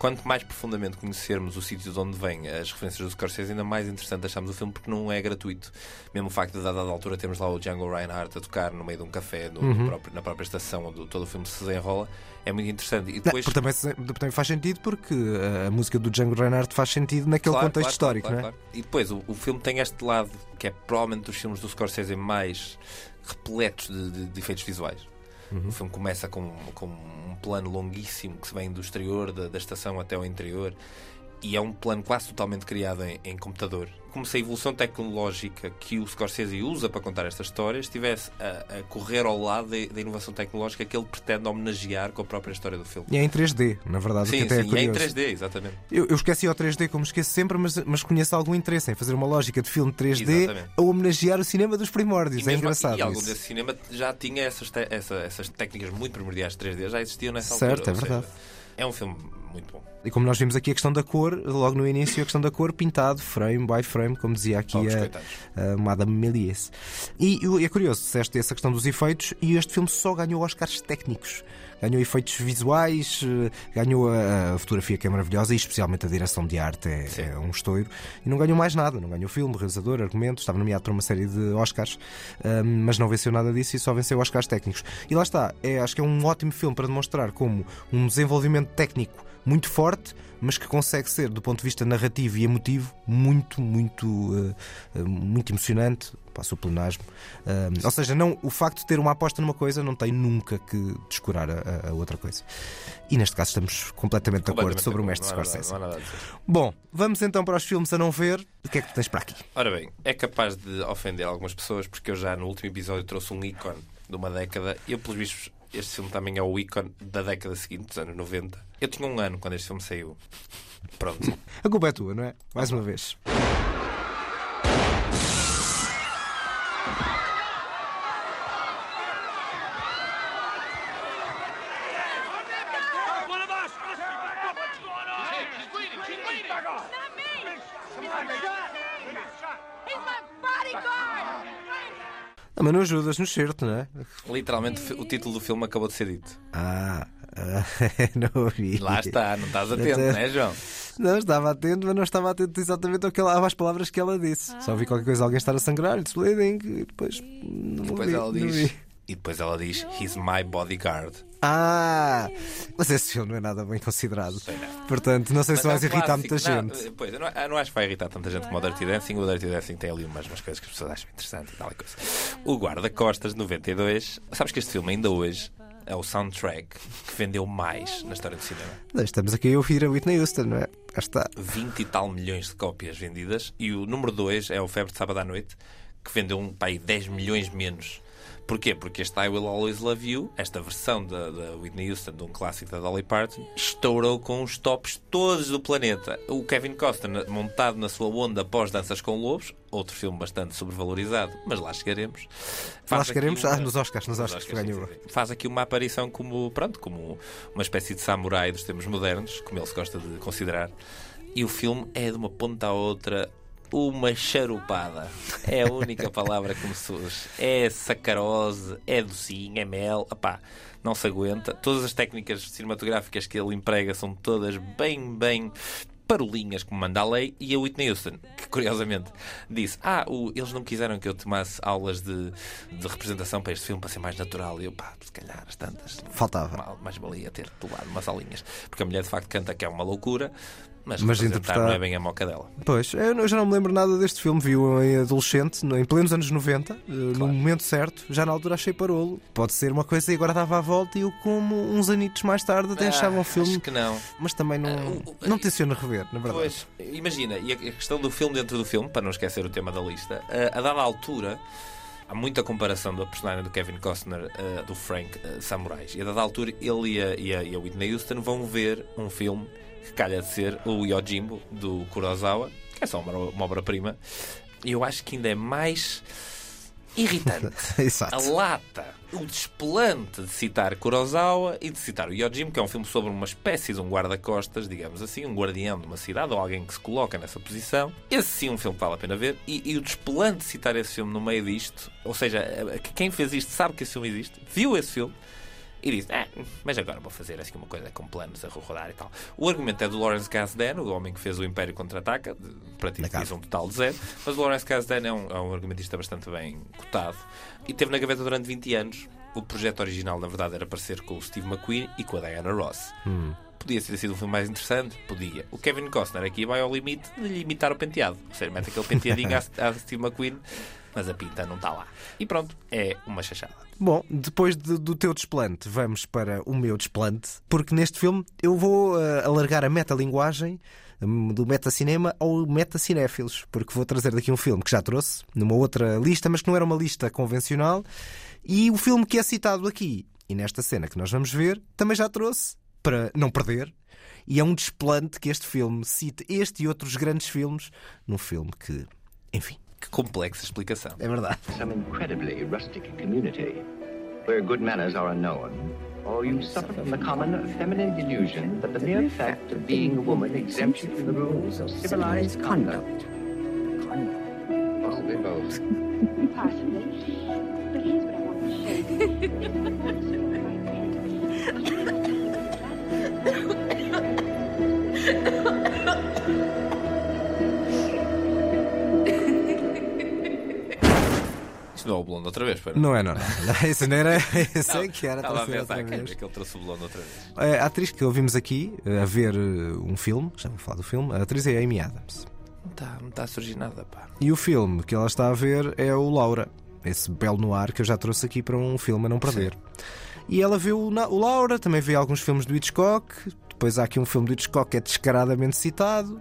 quanto mais profundamente conhecermos o sítio de onde vêm as referências do Scorsese, ainda mais interessante achamos o filme porque não é gratuito. Mesmo o facto de, a dada altura, termos lá o Django Reinhardt a tocar no meio de um café, no- Uhum. próprio- na própria estação onde todo o filme se desenrola, é muito interessante. E Não, depois. porque também, também faz sentido porque a, a música do Django Reinhardt faz sentido naquele Claro, contexto claro, histórico, claro, não é? claro. E depois o, o filme tem este lado que é provavelmente dos filmes do Scorsese mais repletos de, de- de efeitos visuais. Uhum. O filme começa com, com um plano longuíssimo que se vem do exterior da, da estação até ao interior e é um plano quase totalmente criado em, em computador. Como se a evolução tecnológica que o Scorsese usa para contar estas histórias estivesse a, a correr ao lado da, inovação tecnológica que ele pretende homenagear com a própria história do filme. E é em 3D, na verdade, Sim, que até sim, é é em curioso. 3D, exatamente. Eu, eu esqueci o 3D como esqueço sempre, mas, mas conheço algum interesse em fazer uma lógica de filme 3D Exatamente. a homenagear o cinema dos primórdios. E é mesmo- engraçado. E algum desse cinema já tinha essas, te- essa- essas técnicas muito primordiais de 3D, já existiam nessa Certo, altura. é ou verdade. seja, é um filme muito bom. E como nós vimos aqui a questão da cor, logo no início, a questão da cor pintado, frame by frame, como dizia aqui a, a Madame Méliès. E, e é curioso, disseste essa questão dos efeitos, e este filme só ganhou Oscars técnicos. Ganhou efeitos visuais, eh, ganhou a, a fotografia que é maravilhosa e especialmente a direção de arte é, é um estouro. E não ganhou mais nada, não ganhou filme, realizador, argumento, estava nomeado para uma série de Oscars, eh, mas não venceu nada disso e só venceu Oscars técnicos. E lá está, é, acho que é um ótimo filme para demonstrar como um desenvolvimento técnico muito forte, mas que consegue ser, do ponto de vista narrativo e emotivo, muito, muito, eh, muito emocionante. Passo o plenasmo. Eh, ou seja, não, o facto de ter uma aposta numa coisa não tem nunca que descurar a, a- outra coisa. E neste caso estamos completamente de acordo sobre o mestre não nada- Scorsese. nada. Bom, vamos então para os filmes a não ver. O que é que tens para aqui? Ora bem, é capaz de ofender algumas pessoas porque eu já no último episódio trouxe um ícone de uma década e eu, pelos vistos, este filme também é o ícone da década seguinte, dos anos 90. Eu tinha um ano quando este filme saiu. Pronto. A culpa é tua, não é? Mais uma vez. Mas não ajudas no certo, não é? Literalmente, o título do filme acabou de ser dito. Ah, ah, não ouvi. Lá está, não estás atento, não é, João? Não, estava atento, mas não estava atento exatamente ao que ela, às palavras que ela disse. Só vi qualquer coisa, alguém estar a sangrar, it's bleeding, e depois. Não E depois ouvi, ela não diz. vi. E depois ela diz: He's my bodyguard. Ah! Mas esse filme não é nada bem considerado. Portanto, não sei se Mas é vais um irritar clássico. muita Não, gente. Pois, eu não, eu não acho que vai irritar tanta gente como o Dirty Dancing. O Dirty Dancing tem ali umas, umas coisas que as pessoas acham interessantes e tal e coisa. O Guarda-Costas, de 92. Sabes que este filme, ainda hoje, é o soundtrack que vendeu mais na história do cinema. Estamos aqui a ouvir a Whitney Houston, não é? Cá está. 20 e tal milhões de cópias vendidas. E o número 2 é o Febre de Sábado à Noite, que vendeu um, pá, aí 10 milhões menos. Porquê? Porque este I Will Always Love You, esta versão da, da Whitney Houston, de um clássico da Dolly Parton, estourou com os tops todos do planeta. O Kevin Costner, montado na sua onda pós Danças com Lobos, outro filme bastante sobrevalorizado, mas lá chegaremos. Lá Faz chegaremos aqui ah, nos Oscars, nos Oscars que sim, ganhou. Faz aqui uma aparição como, pronto, como uma espécie de samurai dos tempos modernos, como ele se gosta de considerar. E o filme é de uma ponta à outra uma charupada. É a única palavra que me surge. É sacarose, é docinho, é mel. Epá, não se aguenta. Todas as técnicas cinematográficas que ele emprega são todas bem, bem parolinhas como manda a lei e a Whitney Houston, que curiosamente disse ah, o- eles não quiseram que eu tomasse aulas de, de representação para este filme para ser mais natural e eu, pá, se calhar as tantas Faltava. mal- mais valia ter tomado umas aulinhas porque a mulher de facto canta que é uma loucura mas, Mas interpretar- não é bem a moca dela Pois, eu já não me lembro nada deste filme. Vi-o em adolescente, em plenos anos 90, eh, no momento certo. Já na altura achei parolo. Pode ser uma coisa e agora dava a volta e eu, como uns anitos mais tarde, até Ah, achava um filme. acho que não Mas também não, Ah, o- não tenciono rever, na verdade. Pois, imagina, e a questão do filme dentro do filme, para não esquecer o tema da lista, a, a dada altura, há muita comparação da personagem do Kevin Costner uh, do Frank uh, Samurais. E a dada altura ele e a, e, a, e a Whitney Houston vão ver um filme que calha de ser o Yojimbo do Kurosawa, que é só uma, obra-prima. E eu acho que ainda é mais irritante. Exato. A lata, o desplante de citar Kurosawa e de citar o Yojimbo, que é um filme sobre uma espécie de um guarda-costas, digamos assim, um guardião de uma cidade ou alguém que se coloca nessa posição. Esse sim é um filme que vale a pena ver. E, e o desplante de citar esse filme no meio disto, ou seja, quem fez isto sabe que esse filme existe, viu esse filme e disse: ah, mas agora vou fazer assim uma coisa com planos a rodar e tal. O argumento é do Lawrence Kasdan, o homem que fez o Império Contra-Ataca, para ti diz um total de zero, mas o Lawrence Kasdan é um, é um argumentista bastante bem cotado e teve na gaveta durante 20 anos. O projeto original, na verdade, era parecer com o Steve McQueen e com a Diana Ross. Hum. Podia ter sido um filme mais interessante? Podia. O Kevin Costner aqui vai ao limite de lhe imitar o penteado. Ou seja, mete aquele penteadinho à Steve McQueen, mas a pinta não está lá. E pronto, é uma chachada. Bom, depois de, do teu desplante, vamos para o meu desplante, porque neste filme eu vou uh, alargar a metalinguagem um, do metacinema ao metacinéfilos, porque vou trazer daqui um filme que já trouxe numa outra lista, mas que não era uma lista convencional, e o filme que é citado aqui e nesta cena que nós vamos ver também já trouxe para não perder. E é um desplante que este filme cite este e outros grandes filmes num filme que, enfim, que complexa explicação. É verdade. Some incredibly rustic community where good manners are unknown. Or you suffer from the common feminine delusion that the mere fact of being a woman exempts you from the rules of civilized conduct. Conduct? Possibly both. Possibly. But here's what I want to Isto não é o Blondo outra vez, para? Não é, não, não. Esse não era. Esse é que era Estava a trazer pensar, outra é vez. que ele trouxe o Blondo outra vez? É, A atriz que ouvimos aqui a ver eh, um filme, já vou falar do filme, a atriz é Amy Adams. Não está, não está a surgir nada, pá. E o filme que ela está a ver é o Laura, esse belo noir que eu já trouxe aqui para um filme a não perder. E ela vê o, o Laura, também vê alguns filmes do Hitchcock, depois há aqui um filme do Hitchcock que é descaradamente citado.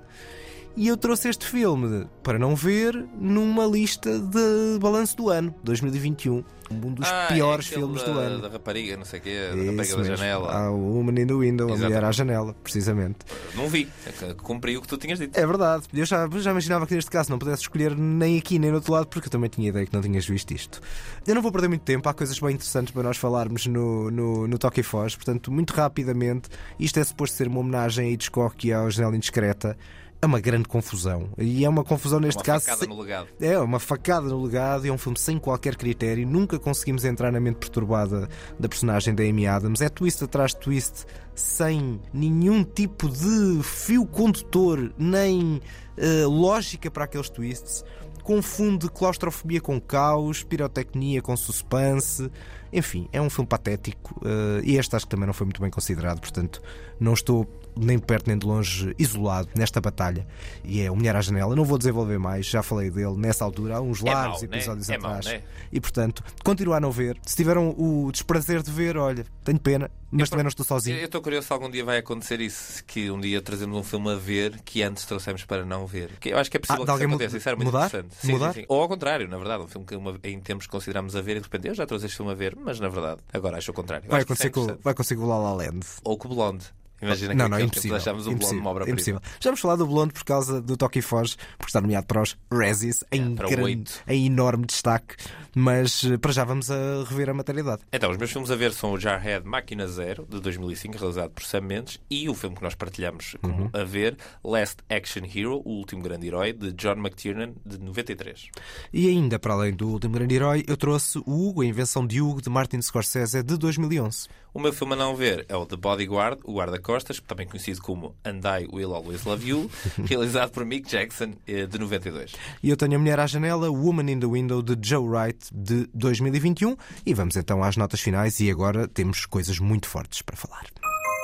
E eu trouxe este filme para não ver numa lista de balanço do ano, 2021. Um dos Ah, piores é filmes da, do ano. Da rapariga, não sei o quê, da Isso rapariga da mesmo. janela. Há o in the Window, a mulher à janela, precisamente. Não vi, é cumpri o que tu tinhas dito. É verdade. Eu já, já imaginava que neste caso não pudesse escolher nem aqui nem no outro lado, porque eu também tinha ideia que não tinhas visto isto. Eu não vou perder muito tempo, há coisas bem interessantes para nós falarmos no, no, no Toque e Foz, portanto, muito rapidamente, isto é suposto ser uma homenagem a Hitchcock e à Janela Indiscreta. É uma grande confusão. E é uma confusão neste Uma caso. facada sem- no legado. é, uma facada no legado e é um filme sem qualquer critério. Nunca conseguimos entrar na mente perturbada da personagem da Amy Adams. É twist atrás de twist, sem nenhum tipo de fio condutor, nem eh, lógica para aqueles twists. Confunde claustrofobia com caos, pirotecnia com suspense. Enfim, é um filme patético eh, e este acho que também não foi muito bem considerado, portanto, não estou nem de perto nem de longe isolado nesta batalha. E é o Mulher à Janela. Não vou desenvolver mais, já falei dele nessa altura, há uns É largos mau, né? episódios É mau, atrás. né? E portanto, continuar a não ver. Se tiveram o desprazer de ver, olha, tenho pena, mas Eu também não estou sozinho. Eu estou curioso se algum dia vai acontecer isso, que um dia trazemos um filme a ver que antes trouxemos para não ver. Que eu acho que é possível Ah, que isso alguém aconteça. Isso era muito mudar? interessante. Sim, Mudar? sim, sim. Ou ao contrário, na verdade, um filme que uma- em tempos considerámos a ver e de repente eu já trouxe este filme a ver, mas na verdade agora acho o contrário. Vai é acontecer, com, vai acontecer com o La La Land. Ou com o Blonde. Imagina não, que não, é impossível. deixámos o Blonde uma obra impossível. Já vamos falar do Blonde por causa do Toque e Foz, porque está nomeado para os Razzies em, É, grande, em enorme destaque. Mas eh, para já vamos a rever a materialidade. Então, os meus filmes a ver são o Jarhead Máquina Zero, de 2005, realizado por Sam Mendes, e o filme que nós partilhamos Uhum. a ver, Last Action Hero, O Último Grande Herói, de John McTiernan, de 93. E ainda, para além do último grande herói, eu trouxe o Hugo, a invenção de Hugo, de Martin Scorsese, de 2011. O meu filme a não ver é o The Bodyguard, o guarda-costas, também conhecido como And I Will Always Love You, realizado por Mick Jackson, eh, de 92. E eu tenho a Mulher à Janela, Woman in the Window, de Joe Wright, de 2021. E vamos então às notas finais. E agora temos coisas muito fortes para falar.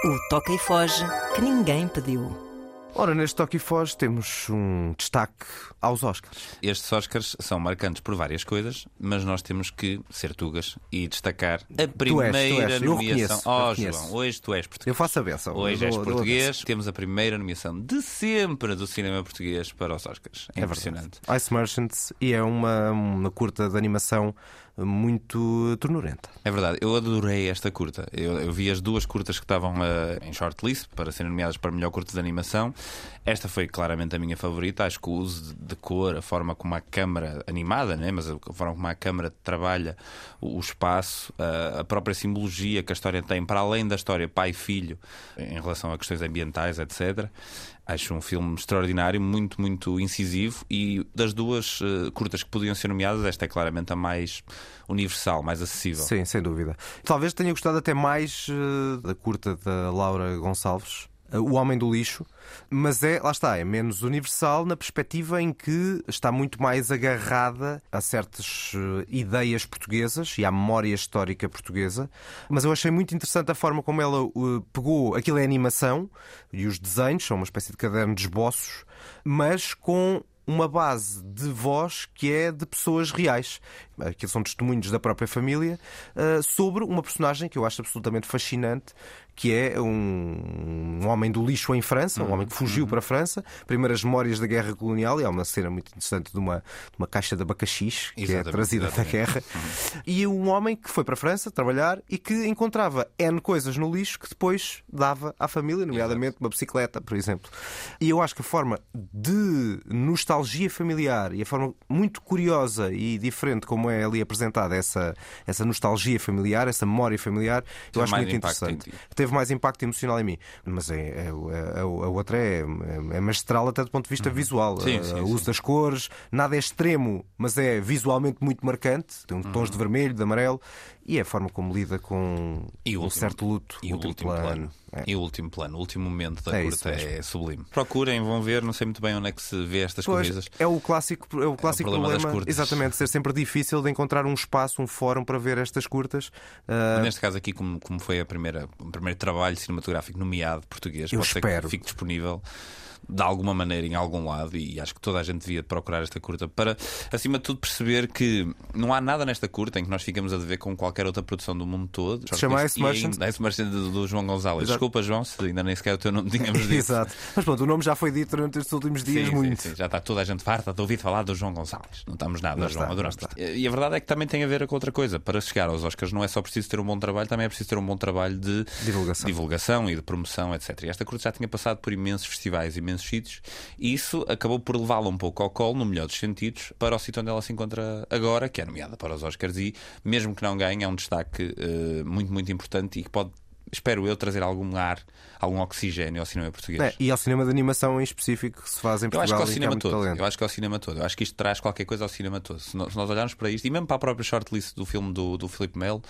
O Toca e Foge que ninguém pediu. Ora, neste Toque e Foz temos um destaque aos Oscars. Estes Oscars são marcantes por várias coisas, mas nós temos que ser tugas e destacar a primeira tu és. Eu nomeação. reconheço, eu oh. João, hoje tu és português. Eu faço a benção. Hoje Eu és dou- português, temos a primeira nomeação de sempre do cinema português para os Oscars. É, É impressionante. verdade. Ice Merchants e é uma, uma curta de animação muito tornurenta. É verdade, eu adorei esta curta. Eu, eu vi as duas curtas que estavam eh, em shortlist para serem nomeadas para melhor curta de animação. Esta foi claramente a minha favorita. Acho que o uso de, cor, a forma como a câmara animada, né? mas a forma como a câmara trabalha o, o espaço, a, a própria simbologia que a história tem, para além da história pai e filho, em relação a questões ambientais, etc. Acho um filme extraordinário, muito, muito incisivo e das duas eh, curtas que podiam ser nomeadas, esta é claramente a mais universal, mais acessível. Sim, sem dúvida. Talvez tenha gostado até mais eh, da curta da Laura Gonçalves. Eh, O Homem do Lixo, mas é, lá está, é menos universal na perspectiva em que está muito mais agarrada a certas eh, ideias portuguesas e à memória histórica portuguesa. Mas eu achei muito interessante a forma como ela eh, pegou aquilo é animação e os desenhos são uma espécie de caderno de esboços, mas com uma base de voz que é de pessoas reais. Aquilo são testemunhos da própria família sobre uma personagem que eu acho absolutamente fascinante, que é um, um homem do lixo em França, um homem que fugiu para a França, primeiras memórias da guerra colonial, e há uma cena muito interessante de uma, de uma caixa de abacaxis que é Exatamente, trazida da exatamente. guerra, e um homem que foi para a França trabalhar e que encontrava N coisas no lixo que depois dava à família, nomeadamente uma bicicleta, por exemplo. E eu acho que a forma de nostalgia familiar e a forma muito curiosa e diferente como é ali apresentada essa, essa nostalgia familiar, essa memória familiar, eu Teve acho muito em interessante. ti. Teve mais impacto emocional em mim. Mas é, é- é- a outra é, é magistral até do ponto de vista visual. Uhum. Sim, A- sim, o sim. uso das cores, nada é extremo, mas é visualmente muito marcante. Tem Uhum. tons de vermelho, de amarelo, e é a forma como lida com E o um último- certo luto. E o último último plano. É. E o último plano, o último momento da É curta é sublime. Procurem, vão ver, não sei muito bem onde é que se vê estas Pois, coisas. é o clássico, é o clássico problema das problema, curtas. exatamente, ser sempre difícil de encontrar um espaço, um fórum para ver estas curtas. Mas Neste caso aqui, como, como foi a primeira, o primeiro trabalho cinematográfico nomeado português, Eu pode ser espero. que fique disponível de alguma maneira em algum lado e acho que toda a gente devia procurar esta curta para, acima de tudo, perceber que não há nada nesta curta em que nós ficamos a dever com qualquer outra produção do mundo todo. Se chama Ice Merchant. Ice Merchant do, do João Gonzalez. Exato. Desculpa, João, se ainda nem sequer o teu nome tínhamos dito. Exato. Mas pronto, o nome já foi dito durante estes últimos dias Sim, sim, muito. sim. Já está toda a gente farta de ouvir falar do João Gonçalves. Não estamos nada, Não João. Adoramos. E a verdade é que também tem a ver com outra coisa. Para chegar aos Oscars não é só preciso ter um bom trabalho, também é preciso ter um bom trabalho de Divulgação. divulgação e de promoção, etc. E esta curta já tinha passado por imensos festivais, imensos sítios, e isso acabou por levá-la um pouco ao colo, no melhor dos sentidos, para o sítio onde ela se encontra agora, que é nomeada para os Oscars, e mesmo que não ganhe, é um destaque eh, muito, muito importante e que pode. Espero eu trazer algum ar, algum oxigênio ao cinema português. É, e ao cinema de animação em específico que se faz em Eu acho que Portugal ao há cinema todo. talento. Eu acho que ao cinema todo. Eu acho que isto traz qualquer coisa ao cinema todo. Se nós, se nós olharmos para isto, e mesmo para a própria shortlist do filme do, do Filipe Melo,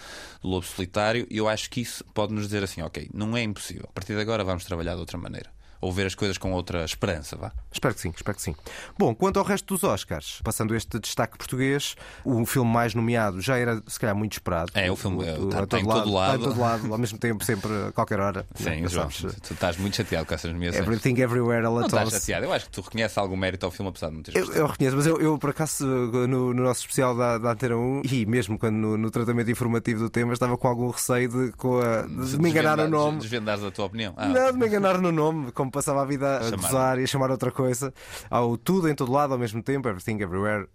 do Lobo Solitário, eu acho que isso pode nos dizer assim: ok, não é impossível. A partir de agora vamos trabalhar de outra maneira. Ou ver as coisas com outra esperança, vá. Espero que sim, espero que sim. Bom, quanto ao resto dos Oscars, passando este destaque português, o filme mais nomeado já era se calhar muito esperado. É, o filme, o- tá- tá em todo Está em lado. todo lado, ao mesmo tempo, sempre, a qualquer hora. Sim, Não João, sabes, tu estás muito chateado com essas nomeações. Everything Everywhere All Não estás chateado. Eu acho que tu reconheces algum mérito ao filme, apesar de teres Eu, eu reconheço, mas eu, eu, por acaso no, no nosso especial da, da Antena 1 e mesmo quando no, no tratamento informativo do tema estava com algum receio de, com a- de me enganar no nome. Desvendares a tua opinião. Ah, Não, de me enganar no nome, como passava a vida a Chamar. gozar e a chamar outra coisa. Ao tudo em todo lado ao mesmo tempo, everything everywhere.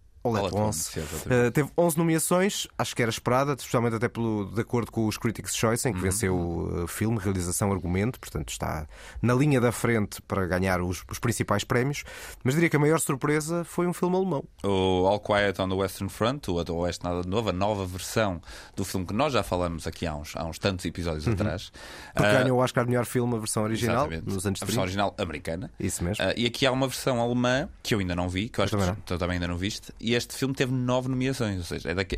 Sim, exatamente. Uh, teve 11 nomeações, acho que era esperada, especialmente até pelo, de acordo com os Critics' Choice, em que Uhum. venceu uh, filme, realização, argumento, portanto está na linha da frente para ganhar os, os principais prémios. Mas diria que a maior surpresa foi um filme alemão. O All Quiet on the Western Front, o do Oeste Nada de Novo, a nova versão do filme que nós já falamos aqui há uns, há uns tantos episódios atrás. Porque Ah, ganhou o Oscar melhor filme, a versão original, exatamente. nos anos A versão 30. original americana. Isso mesmo. Ah, e aqui há uma versão alemã que eu ainda não vi, que eu acho também que tu também ainda não viste. E este filme teve nove nomeações. Ou seja, é daqui...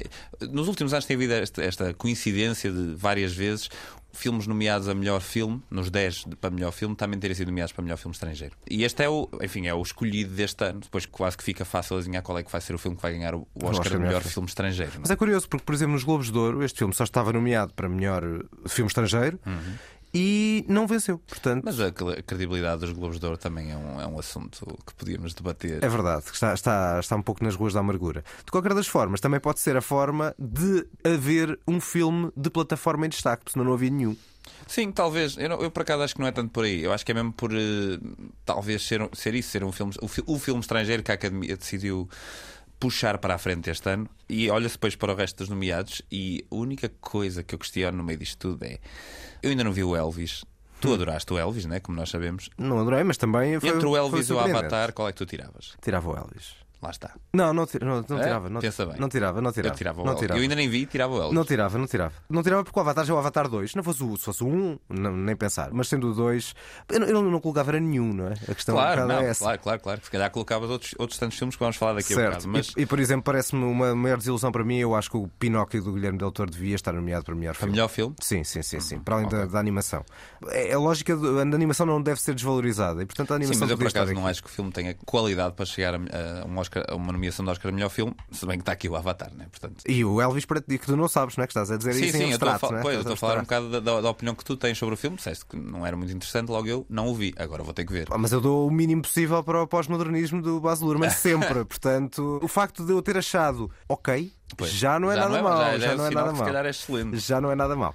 nos últimos anos tem havido esta, esta coincidência de várias vezes filmes nomeados a melhor filme, nos 10 de- para melhor filme, também terem sido nomeados para melhor filme estrangeiro. E este é o, enfim, é o escolhido deste ano. Depois quase que fica fácil adivinhar qual é que vai ser o filme que vai ganhar o Oscar, Oscar de melhor melhor filme. estrangeiro. é? Mas é curioso, porque, por exemplo, nos Globos de Ouro, este filme só estava nomeado para melhor filme estrangeiro. Uhum. E não venceu. Portanto, Mas a cre- a credibilidade dos Globos de Ouro também é um, é um assunto que podíamos debater. É verdade, está, está, está um pouco nas ruas da amargura. De qualquer das formas, também pode ser a forma de haver um filme de plataforma em destaque, porque senão não havia nenhum. Sim, talvez. Eu, não- eu por acaso acho que não é tanto por aí. Eu acho que é mesmo por eh, talvez ser, ser isso, ser um filme, o, o filme estrangeiro que a Academia decidiu puxar para a frente este ano e olha-se depois para o resto dos nomeados e a única coisa que eu questiono no meio disto tudo é eu ainda não vi o Elvis. Tu adoraste o Elvis, né? como nós sabemos. Não adorei, mas também foi. Entre o Elvis e o. Avatar, qual é que tu tiravas? Tirava o Elvis. Lá está. Não, não, não, não É? tirava. Não, Pensa bem. não tirava, não tirava. Eu tirava o não tirava. Eu ainda nem vi, tirava o Elvis. Não tirava, não tirava. Não tirava porque o Avatar já é o Avatar 2. Se não fosse o, se fosse o 1, não, nem pensar. Mas sendo o 2, eu não, eu não- colocava era nenhum, não é? A questão Claro, não, é essa. claro, claro, claro. Se calhar colocavas outros, outros tantos filmes que vamos falar daqui a Certo. bocado. Mas E, e, por exemplo, parece-me uma maior desilusão para mim. Eu acho que o Pinóquio do Guilherme Del Toro devia estar nomeado para melhor filme. melhor filme? Sim, sim, sim, sim. Para além da, da animação. É, a lógica do- a animação não deve ser desvalorizada. E, portanto, a Sim, animação mas eu por acaso não acho que o filme tenha qualidade para chegar a, a um Oscar- a uma nomeação de Oscar de melhor filme, se bem que está aqui o Avatar, né? Portanto, E o Elvis, para ti, que tu não sabes, não é? Que estás a dizer sim, isso sim, em eu estou a, é? estou a falar um bocado da, da- da opinião que tu tens sobre o filme. Disseste que não era muito interessante, logo eu não o vi. Agora vou ter que ver. Mas eu dou o mínimo possível para o pós-modernismo do Baz Luhrmann sempre. Portanto, o facto de eu ter achado ok, Pois, já não é já nada não é- mal. já- já Já, é não é sinal nada que se mal. é excelente. Já não é nada mal.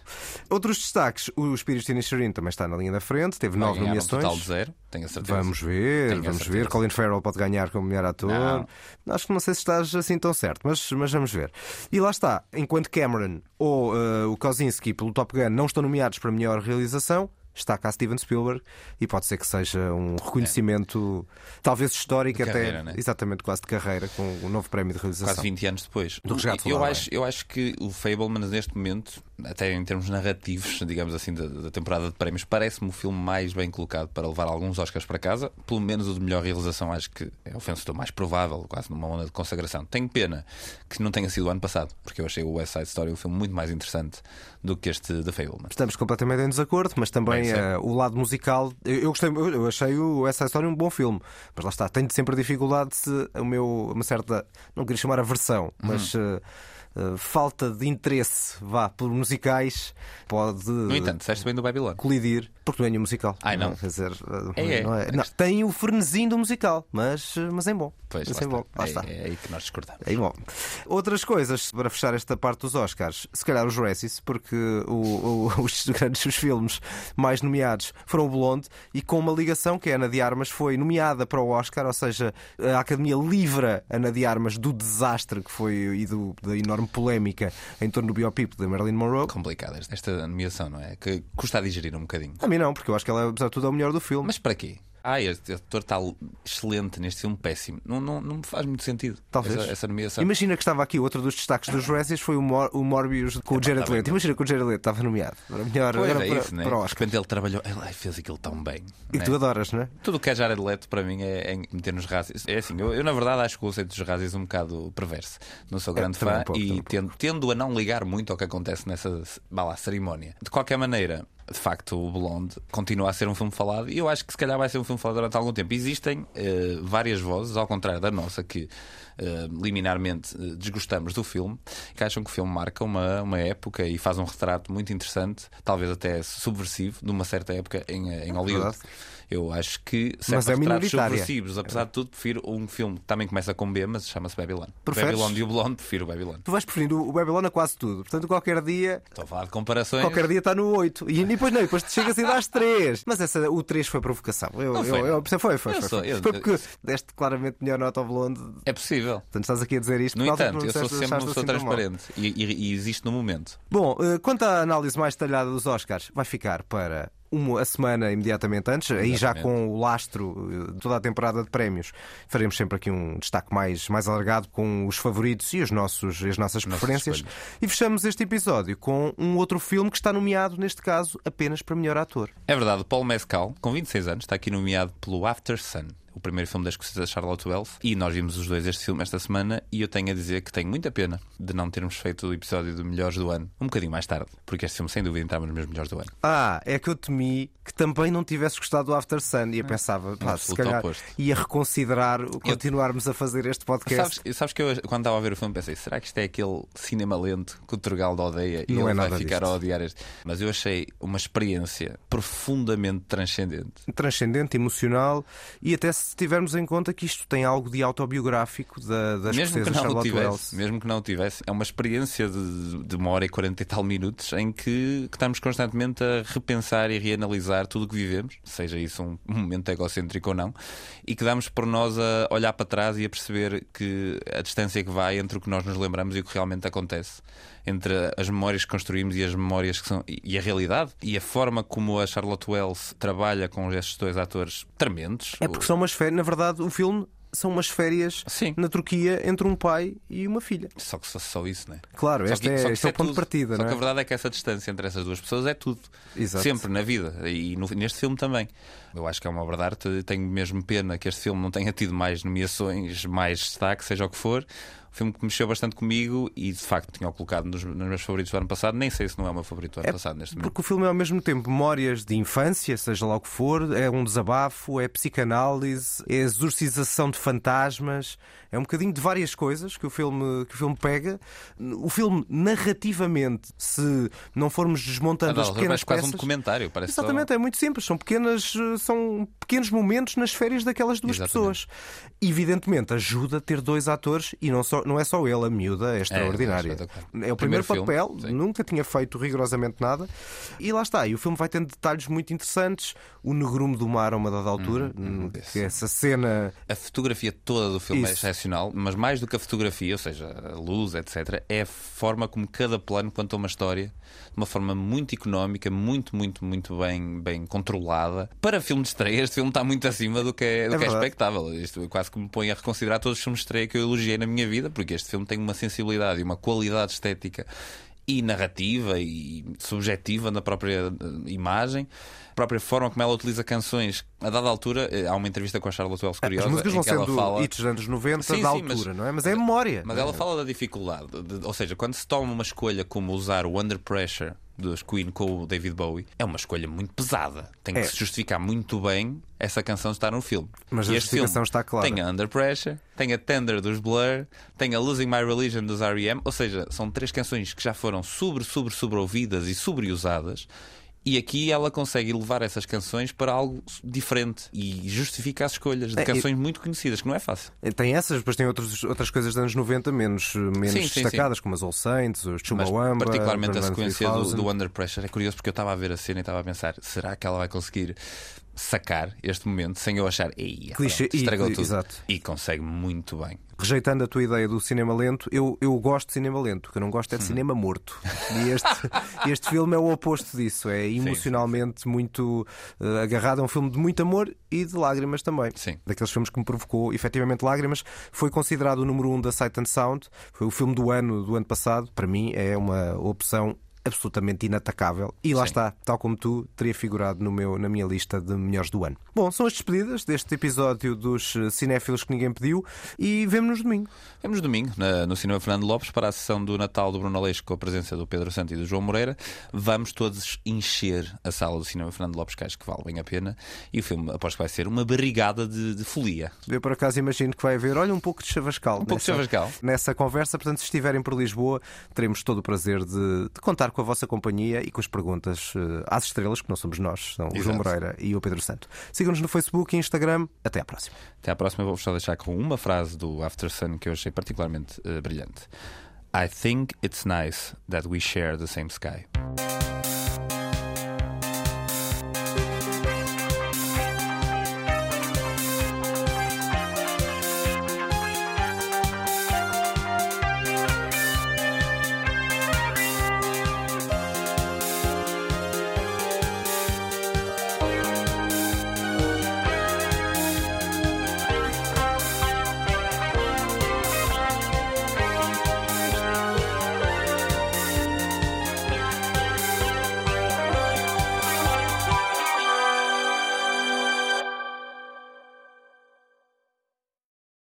Outros destaques: o Espírito Inisherin também está na linha da frente, teve Vai nove ganhar um nomeações. total de zero, tenho a certeza. Vamos ver, Tenho vamos ver. Colin Farrell pode ganhar como melhor ator. Não. Acho que não sei se estás assim tão certo, mas, mas vamos ver. E lá está, enquanto Cameron ou eh, o Kozinski pelo Top Gun não estão nomeados para melhor realização. Está cá Steven Spielberg e pode ser que seja um reconhecimento, talvez histórico, até né? exatamente quase de carreira, com um novo prémio de realização. Quase 20 anos depois. Do Resgate eu, Soldado acho, eu acho que o Fableman, neste momento, até em termos narrativos, digamos assim, da, da temporada de prémios, parece-me o filme mais bem colocado para levar alguns Oscars para casa. Pelo menos o de melhor realização, acho que é o vencedor mais provável, quase numa onda de consagração. Tenho pena que não tenha sido o ano passado, porque eu achei o West Side Story um filme muito mais interessante do que este de Fableman. Estamos completamente em desacordo, mas também Bem, eh, o lado musical. Eu, eu gostei, eu achei o essa história um bom filme, mas lá está, tenho sempre dificuldade se o meu uma certa, não queria chamar aversão, mas Uhum. eh, eh, falta de interesse, vá, por musicais, pode No entanto, disseste bem do Babylon. colidir, porque não é nenhum musical. Ai, não. Quer dizer, eh, É, é. não não, tem o frenesim do musical, mas, eh, mas é bom. Pois, mas é bom. está. Lá É- está. É, aí que nós discordamos. Aí, bom. Outras coisas para fechar esta parte dos Oscars, se calhar os Razzies, porque o- o- os grandes os filmes mais nomeados foram o Blonde e com uma ligação que a Ana de Armas foi nomeada para o Oscar, ou seja, a Academia livra a Ana de Armas do desastre que foi e do- da enorme polémica em torno do biopic de Marilyn Monroe. Complicada esta- esta nomeação, não é? Que custa a digerir um bocadinho. A mim não, porque eu acho que ela, apesar de tudo, é o melhor do filme. Mas para quê? Ah, este ator está excelente neste filme, péssimo. Não, não, não me faz muito sentido. Talvez. Essa, essa nomeação. Imagina que estava aqui outro dos destaques dos Razzies foi o, Mor o Morbius com o Jared Leto. Imagina que o Jared Leto estava nomeado. Era melhor Pois era é para, isso, né? para o De Oscar. repente ele trabalhou, ele fez aquilo tão bem. E né? tu adoras, não é? Tudo o que é Jared Leto para mim é, é meter nos razzies. É assim, eu, eu, na verdade acho que o conceito dos razzies um bocado perverso. Não sou grande também fã um pouco, e um tendo, tendo a não ligar muito ao que acontece nessa lá, cerimónia. De qualquer maneira, de facto, o Blonde continua a ser um filme falado e eu acho que se calhar vai ser um filme falado durante algum tempo. Existem eh, várias vozes, ao contrário da nossa, que eh, liminarmente eh, desgostamos do filme, que acham que o filme marca uma, uma época e faz um retrato muito interessante, talvez até subversivo, de uma certa época em, em Hollywood. Verdade. Eu acho que Mas é minoritária. apesar de tudo, prefiro um filme que também começa com B, mas chama-se Babylon. Preferes? Babylon e o Blonde, prefiro o Babylon. Tu vais preferindo o Babylon a quase tudo. Portanto, qualquer dia. Estou a falar de comparações. Qualquer dia está no 8. E depois não, depois te chegas e dás 3. Mas essa, o 3 foi provocação. Eu, Não eu, foi, eu, não. foi, foi, Eu foi, sou- foi. eu- Foi porque deste claramente melhor nota ao Blonde. É possível. Portanto, estás aqui a dizer isto. No entanto, eu sou sempre uma pessoa assim transparente e, e- e existe no momento. Bom, eh, quanto à análise mais detalhada dos Oscars, vai ficar para uma, a semana imediatamente antes, aí já Exatamente. com o lastro eh, de toda a temporada de prémios. Faremos sempre aqui um destaque mais, mais alargado com os favoritos e os nossos, as nossas preferências. E fechamos este episódio com um outro filme que está nomeado, neste caso, apenas para melhor ator. É verdade, o Paul Mescal, com 26 anos, está aqui nomeado pelo After Sun. O primeiro filme da escocesa Charlotte Wells, e nós vimos os dois este filme esta semana. E eu tenho a dizer que tenho muita pena de não termos feito o episódio do Melhores do Ano um bocadinho mais tarde, porque este filme, sem dúvida, entrava nos meus melhores do ano. Ah, é que eu temi que também não tivesse gostado do After Sun e eu pensava, pá, se calhar oposto. ia reconsiderar continuarmos a fazer este podcast. Sabes, sabes que eu, quando estava a ver o filme, pensei: será que isto é aquele cinema lento que o Turgaldo odeia e Não ele é vai ficar disto. a odiar este? Mas eu achei uma experiência profundamente transcendente. transcendente, emocional e até se tivermos em conta que isto tem algo de autobiográfico da, da mesmo que não Charlotte tivesse, Wells. mesmo que não o tivesse, é uma experiência de, de uma hora e quarenta e tal minutos em que, que estamos constantemente a repensar e reanalisar tudo o que vivemos, seja isso um momento egocêntrico ou não, e que damos por nós a olhar para trás e a perceber que a distância que vai entre o que nós nos lembramos e o que realmente acontece, entre as memórias que construímos e as memórias que são e a realidade e a forma como a Charlotte Wells trabalha com estes dois atores tremendos. É porque são umas férias, na verdade, o filme são umas férias Sim. na Turquia entre um pai e uma filha. Só que só, só isso, não é? Claro, Só este que- é, este isso é o ponto de partida, Só não que é? a verdade é que essa distância entre essas duas pessoas é tudo. Exato. Sempre na vida. E no- neste filme também. Eu acho que é uma obra de arte. Tenho mesmo pena que este filme não tenha tido mais nomeações, mais destaque, seja o que for. Filme que mexeu bastante comigo e de facto tinha-o colocado nos, nos meus favoritos do ano passado. Nem sei se não é o meu favorito do ano É passado neste momento. Porque o filme é ao mesmo tempo memórias de infância, seja lá o que for, é um desabafo, é psicanálise, é exorcização de fantasmas, é um bocadinho de várias coisas que o filme, que o filme pega. O filme, narrativamente, se não formos desmontando Ah, as pequenas parece quase um peças. documentário. Parece só- Exatamente, é muito simples. São, pequenas, são pequenos momentos nas férias daquelas duas Exatamente. pessoas. Evidentemente, ajuda ter dois atores e não, só, não é só ele, a miúda, é extraordinária. espetacular. É, o primeiro, Primeiro filme, papel, sim. nunca tinha feito rigorosamente nada. E lá está. E o filme vai tendo detalhes muito interessantes. O negrume do mar a uma dada altura, hum, que é essa cena. A fotografia toda do filme é Isso. excepcional, mas mais do que a fotografia, ou seja, a luz, etc., é a forma como cada plano conta uma história de uma forma muito económica, muito, muito, muito bem, bem controlada. Para filme de estreia, este filme está muito acima do que é, do É que é expectável. Isto quase que me põe a reconsiderar todos os filmes de estreia que eu elogiei na minha vida, porque este filme tem uma sensibilidade e uma qualidade estética e narrativa e subjetiva na própria eh, imagem. A própria forma como ela utiliza canções. A dada altura, eh, há uma entrevista com a Charlotte Wells curiosa. As músicas vão que ela sendo fala... hits dos anos 90 Sim, da sim, altura, mas- não é? Mas é a memória. Mas ela fala da dificuldade, de- ou seja, quando se toma uma escolha como usar o Under Pressure dos Queen com o David Bowie, é uma escolha muito pesada. Tem que É. se justificar muito bem essa canção estar no filme. Mas E a justificação está clara. Tem a Under Pressure, tem a Tender dos Blur, tem a Losing My Religion dos R.E.M., ou seja, são três canções que já foram sobre, sobre, sobre ouvidas e sobreusadas. E aqui ela consegue levar essas canções para algo diferente e justifica as escolhas de É, e- canções muito conhecidas, que não é fácil. Tem essas, depois tem outros, outras coisas dos anos 90 menos, menos Sim, sim, destacadas, como as All Saints, os Mas Chumbawamba, particularmente a sequência do, 3000. do Under Pressure é curioso porque eu estava a ver a cena e estava a pensar: será que ela vai conseguir sacar este momento sem eu achar, ei, Clichê, pronto, e- estragou e- tudo. exato. E consegue muito bem. Rejeitando a tua ideia do cinema lento, eu, eu gosto de cinema lento, o que eu não gosto é de cinema morto. E este, este filme é o oposto disso, é emocionalmente muito eh, agarrado. É um filme de muito amor e de lágrimas também. Sim. Daqueles filmes que me provocou efetivamente lágrimas. Foi considerado o número um da Sight and Sound, foi o filme do ano do ano passado. Para mim é uma opção absolutamente inatacável. E lá Sim. está, tal como tu, teria figurado no meu, na minha lista de melhores do ano. Bom, são as despedidas deste episódio dos eh, cinéfilos que ninguém pediu e vemo-nos domingo. Vemos domingo no Cinema Fernando Lopes para a sessão do Natal do Bruno Aleixo com a presença do Pedro Santo e do João Moreira. Vamos todos encher a sala do Cinema Fernando Lopes, que acho que vale bem a pena. E o filme, aposto que vai ser uma barrigada de, de folia. Eu por acaso imagino que vai haver, olha, um pouco de chavascal. Um pouco de chavascal. Nessa conversa, portanto, se estiverem por Lisboa, teremos todo o prazer de, de contar com a vossa companhia e com as perguntas eh, às estrelas, que não somos nós, são o João Exato. Moreira e o Pedro Santo. Sigam-nos no Facebook e Instagram. Até à próxima. Até à próxima, vou-vos só deixar com uma frase do After Sun que eu achei particularmente eh, brilhante. I think it's nice that we share the same sky.